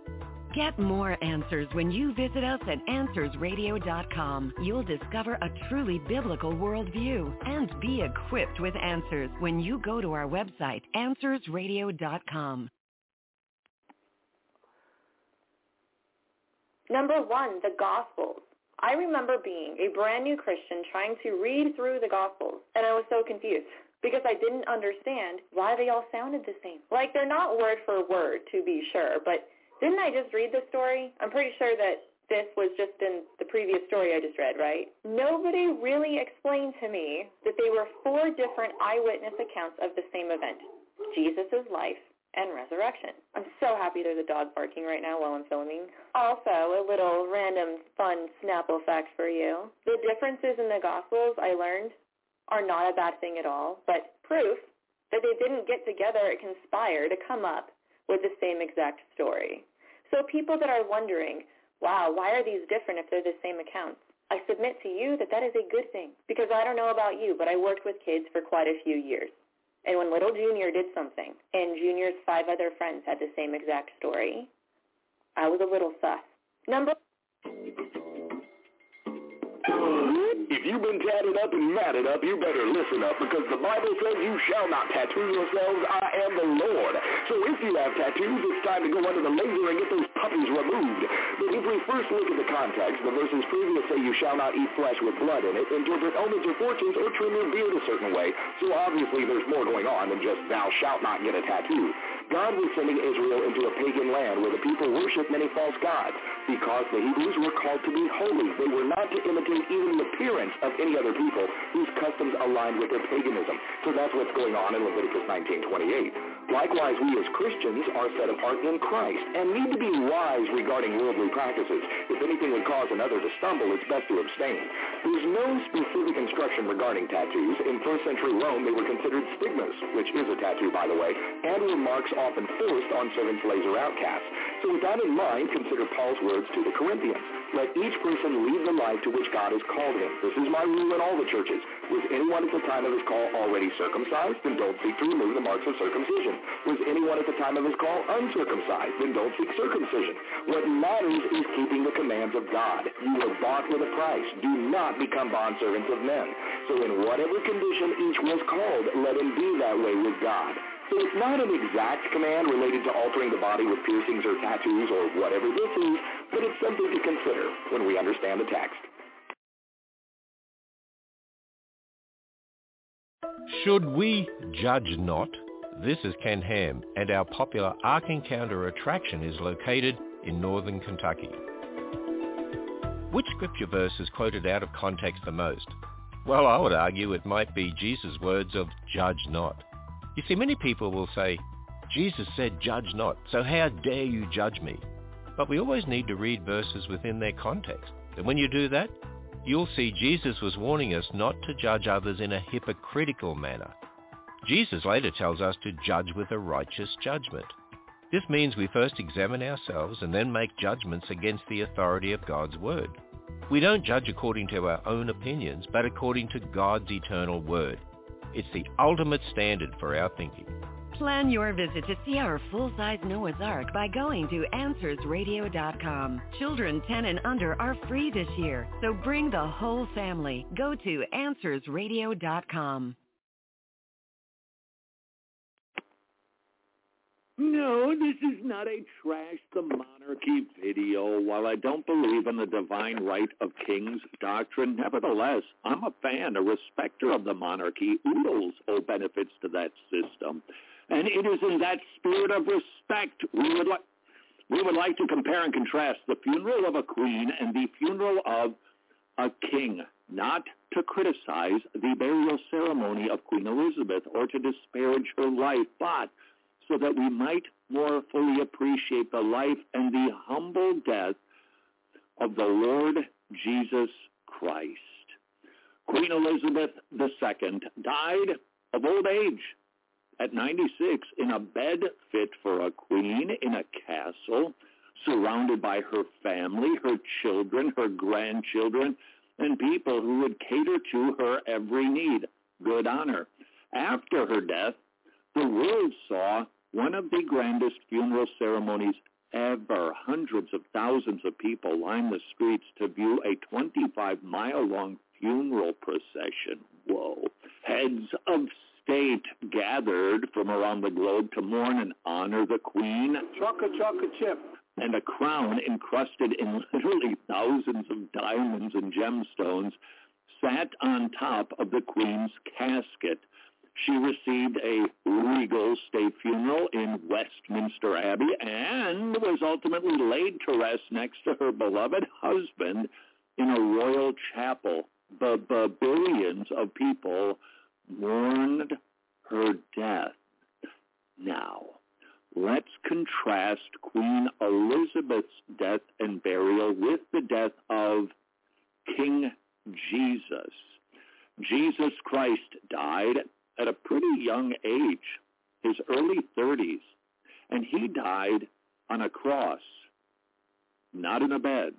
Get more answers when you visit us at AnswersRadio.com. You'll discover a truly biblical worldview and be equipped with answers when you go to our website, AnswersRadio.com. Number one, the Gospels. I remember being a brand new Christian trying to read through the Gospels, and I was so confused because I didn't understand why they all sounded the same. Like, they're not word for word, to be sure, but didn't I just read the story? I'm pretty sure that this was just in the previous story I just read, right? Nobody really explained to me that they were four different eyewitness accounts of the same event, Jesus' life and resurrection. I'm so happy there's a dog barking right now while I'm filming. Also, a little random fun Snapple fact for you. The differences in the Gospels I learned are not a bad thing at all, but proof that they didn't get together and conspire to come up with the same exact story. So people that are wondering, wow, why are these different if they're the same accounts? I submit to you that that is a good thing because I don't know about you, but I worked with kids for quite a few years. And when little Junior did something and Junior's five other friends had the same exact story, I was a little sus. Number If you've been tatted up and matted up, you better listen up because the Bible says you shall not tattoo yourselves. I am the Lord. So if you have tattoos, it's time to go under the laser and get those puppies removed. But if we first look at the context, the verses previous say you shall not eat flesh with blood in it, interpret omens or fortunes, or trim your beard a certain way. So obviously there's more going on than just thou shalt not get a tattoo. God was sending Israel into a pagan land where the people worshiped many false gods. Because the Hebrews were called to be holy, they were not to imitate even the appearance of any other people whose customs aligned with their paganism. So that's what's going on in Leviticus 19:28. Likewise, we as Christians are set apart in Christ and need to be wise regarding worldly practices. If anything would cause another to stumble, it's best to abstain. There's no specific instruction regarding tattoos. In first century Rome, they were considered stigmas, which is a tattoo, by the way, and were marks often forced on servants, slaves or outcasts. So with that in mind, consider Paul's words to the Corinthians. Let each person lead the life to which God has called him. This is my rule in all the churches. Was anyone at the time of his call already circumcised? Then don't seek to remove the marks of circumcision. Was anyone at the time of his call uncircumcised? Then don't seek circumcision. What matters is keeping the commands of God. You were bought with a price. Do not become bondservants of men. So in whatever condition each was called, let him be that way with God. It's not an exact command related to altering the body with piercings or tattoos or whatever this is, but it's something to consider when we understand the text. Should we judge not? This is Ken Ham, and our popular Ark Encounter attraction is located in northern Kentucky. Which scripture verse is quoted out of context the most? Well, I would argue it might be Jesus' words of judge not. You see, many people will say, Jesus said judge not, so how dare you judge me? But we always need to read verses within their context. And when you do that, you'll see Jesus was warning us not to judge others in a hypocritical manner. Jesus later tells us to judge with a righteous judgment. This means we first examine ourselves and then make judgments against the authority of God's Word. We don't judge according to our own opinions, but according to God's eternal Word. It's the ultimate standard for our thinking. Plan your visit to see our full-size Noah's Ark by going to AnswersRadio.com. Children 10 and under are free this year, so bring the whole family. Go to AnswersRadio.com. No, this is not a trash the monarchy video. While I don't believe in the divine right of kings doctrine, nevertheless, I'm a fan, a respecter of the monarchy. Oodles owe benefits to that system. And it is in that spirit of respect we would like we would like to compare and contrast the funeral of a queen and the funeral of a king, not to criticize the burial ceremony of Queen Elizabeth or to disparage her life, but so that we might more fully appreciate the life and the humble death of the Lord Jesus Christ. Queen Elizabeth II died of old age at 96 in a bed fit for a queen in a castle, surrounded by her family, her children, her grandchildren, and people who would cater to her every need. Good honor. After her death, the world saw one of the grandest funeral ceremonies ever. Hundreds of thousands of people lined the streets to view a 25-mile-long funeral procession. Whoa. Heads of state gathered from around the globe to mourn and honor the queen. Chocolate, chocolate chip. And a crown encrusted in [LAUGHS] literally thousands of diamonds and gemstones sat on top of the queen's casket. She received a regal state funeral in Westminster Abbey and was ultimately laid to rest next to her beloved husband in a royal chapel. The billions of people mourned her death. Now, let's contrast Queen Elizabeth's death and burial with the death of King Jesus. Jesus Christ died at a pretty young age, his early 30s, and he died on a cross, not in a bed.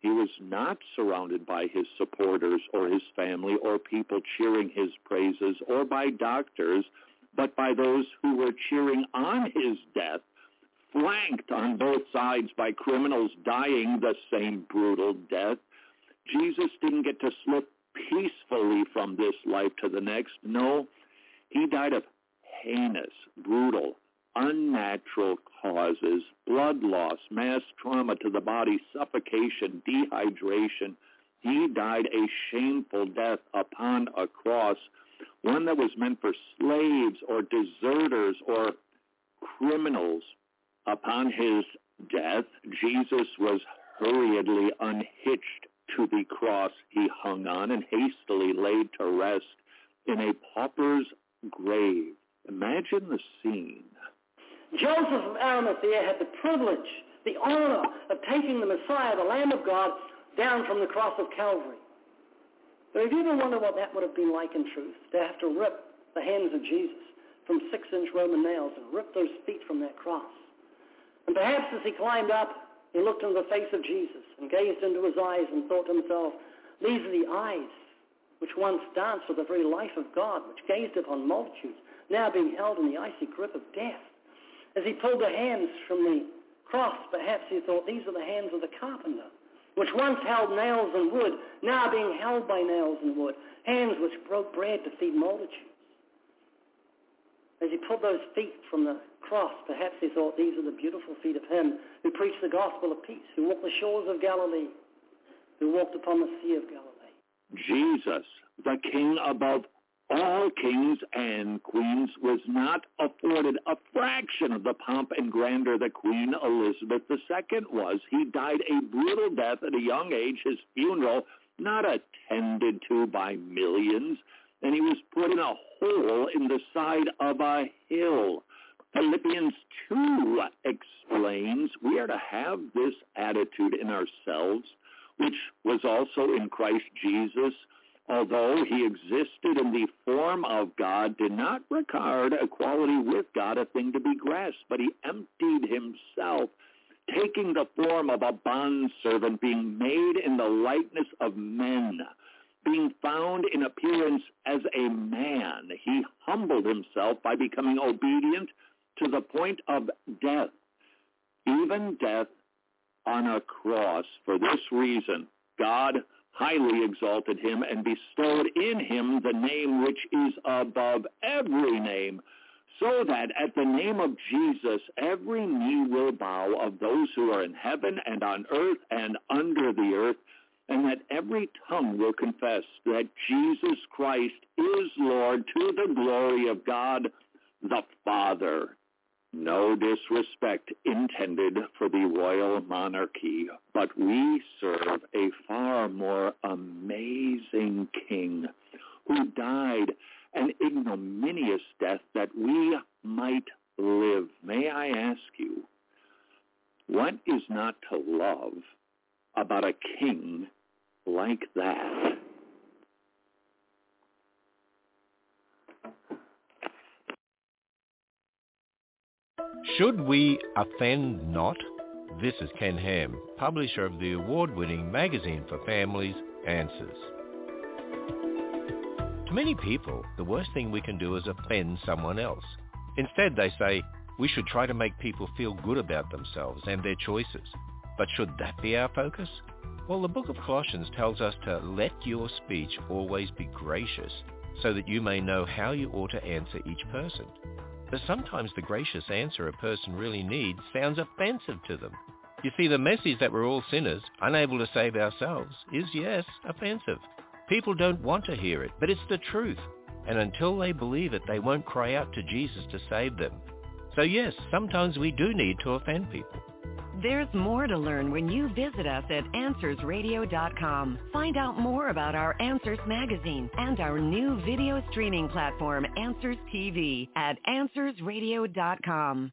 He was not surrounded by his supporters or his family or people cheering his praises or by doctors, but by those who were cheering on his death, flanked on both sides by criminals dying the same brutal death. Jesus didn't get to slip peacefully from this life to the next. No, he died of heinous, brutal, unnatural causes, blood loss, mass trauma to the body, suffocation, dehydration. He died a shameful death upon a cross, one that was meant for slaves or deserters or criminals. Upon his death, Jesus was hurriedly unhitched to the cross he hung on and hastily laid to rest in a pauper's grave. Imagine the scene. Joseph of Arimathea had the privilege, the honor of taking the Messiah, the Lamb of God, down from the cross of Calvary. But have you ever wondered what that would have been like in truth, to have to rip the hands of Jesus from six-inch Roman nails and rip those feet from that cross? And perhaps as he climbed up, he looked into the face of Jesus and gazed into his eyes and thought to himself, these are the eyes which once danced with the very life of God, which gazed upon multitudes, now being held in the icy grip of death. As he pulled the hands from the cross, perhaps he thought, these are the hands of the carpenter, which once held nails and wood, now being held by nails and wood, hands which broke bread to feed multitudes. As he pulled those feet from the cross, perhaps he thought, these are the beautiful feet of him who preached the gospel of peace, who walked the shores of Galilee, who walked upon the sea of Galilee. Jesus, the King above all kings and queens was not afforded a fraction of the pomp and grandeur that Queen Elizabeth II was. He died a brutal death at a young age, his funeral not attended to by millions, and he was put in a hole in the side of a hill. Philippians 2 explains we are to have this attitude in ourselves, which was also in Christ Jesus, although he existed in the form of God, did not regard equality with God a thing to be grasped, but he emptied himself, taking the form of a bondservant, being made in the likeness of men, being found in appearance as a man. He humbled himself by becoming obedient to the point of death, even death on a cross. For this reason, God highly exalted him and bestowed in him the name which is above every name, so that at the name of Jesus every knee will bow of those who are in heaven and on earth and under the earth, and that every tongue will confess that Jesus Christ is Lord to the glory of God the Father. No disrespect intended for the royal monarchy, but we serve a far more amazing king who died an ignominious death that we might live. May I ask you, what is not to love about a king like that? Should we offend not? This is Ken Ham, publisher of the award-winning magazine for families, Answers. To many people, the worst thing we can do is offend someone else. Instead, they say, we should try to make people feel good about themselves and their choices. But should that be our focus? Well, the book of Colossians tells us to let your speech always be gracious so that you may know how you ought to answer each person. But sometimes the gracious answer a person really needs sounds offensive to them. You see, the message that we're all sinners, unable to save ourselves, is, yes, offensive. People don't want to hear it, but it's the truth. And until they believe it, they won't cry out to Jesus to save them. So yes, sometimes we do need to offend people. There's more to learn when you visit us at AnswersRadio.com. Find out more about our Answers magazine and our new video streaming platform, Answers TV, at AnswersRadio.com.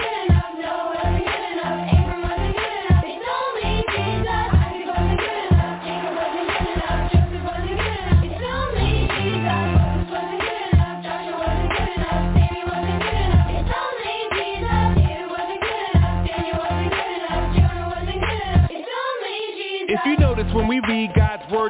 when we read God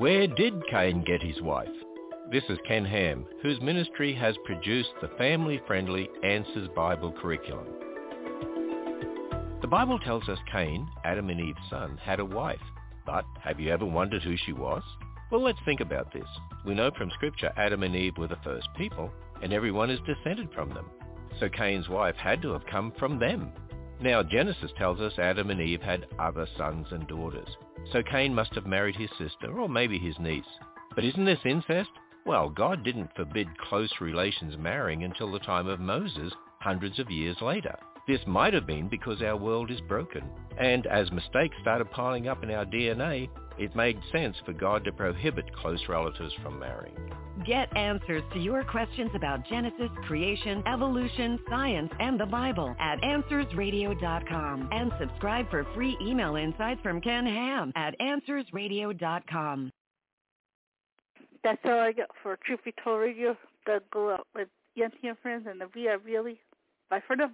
Where did Cain get his wife? This is Ken Ham, whose ministry has produced the family-friendly Answers Bible curriculum. The Bible tells us Cain, Adam and Eve's son, had a wife. But have you ever wondered who she was? Well, let's think about this. We know from Scripture Adam and Eve were the first people, and everyone is descended from them. So Cain's wife had to have come from them. Now, Genesis tells us Adam and Eve had other sons and daughters. So Cain must have married his sister, or maybe his niece. But isn't this incest? Well, God didn't forbid close relations marrying until the time of Moses, hundreds of years later. This might have been because our world is broken. And as mistakes started piling up in our DNA, it made sense for God to prohibit close relatives from marrying. Get answers to your questions about Genesis, creation, evolution, science, and the Bible at AnswersRadio.com and subscribe for free email insights from Ken Ham at AnswersRadio.com. That's all I got for Truth Be Told Radio. The go out with Yanti and friends and the We Really. Bye for now.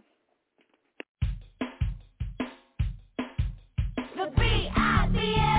The B-I-B-L.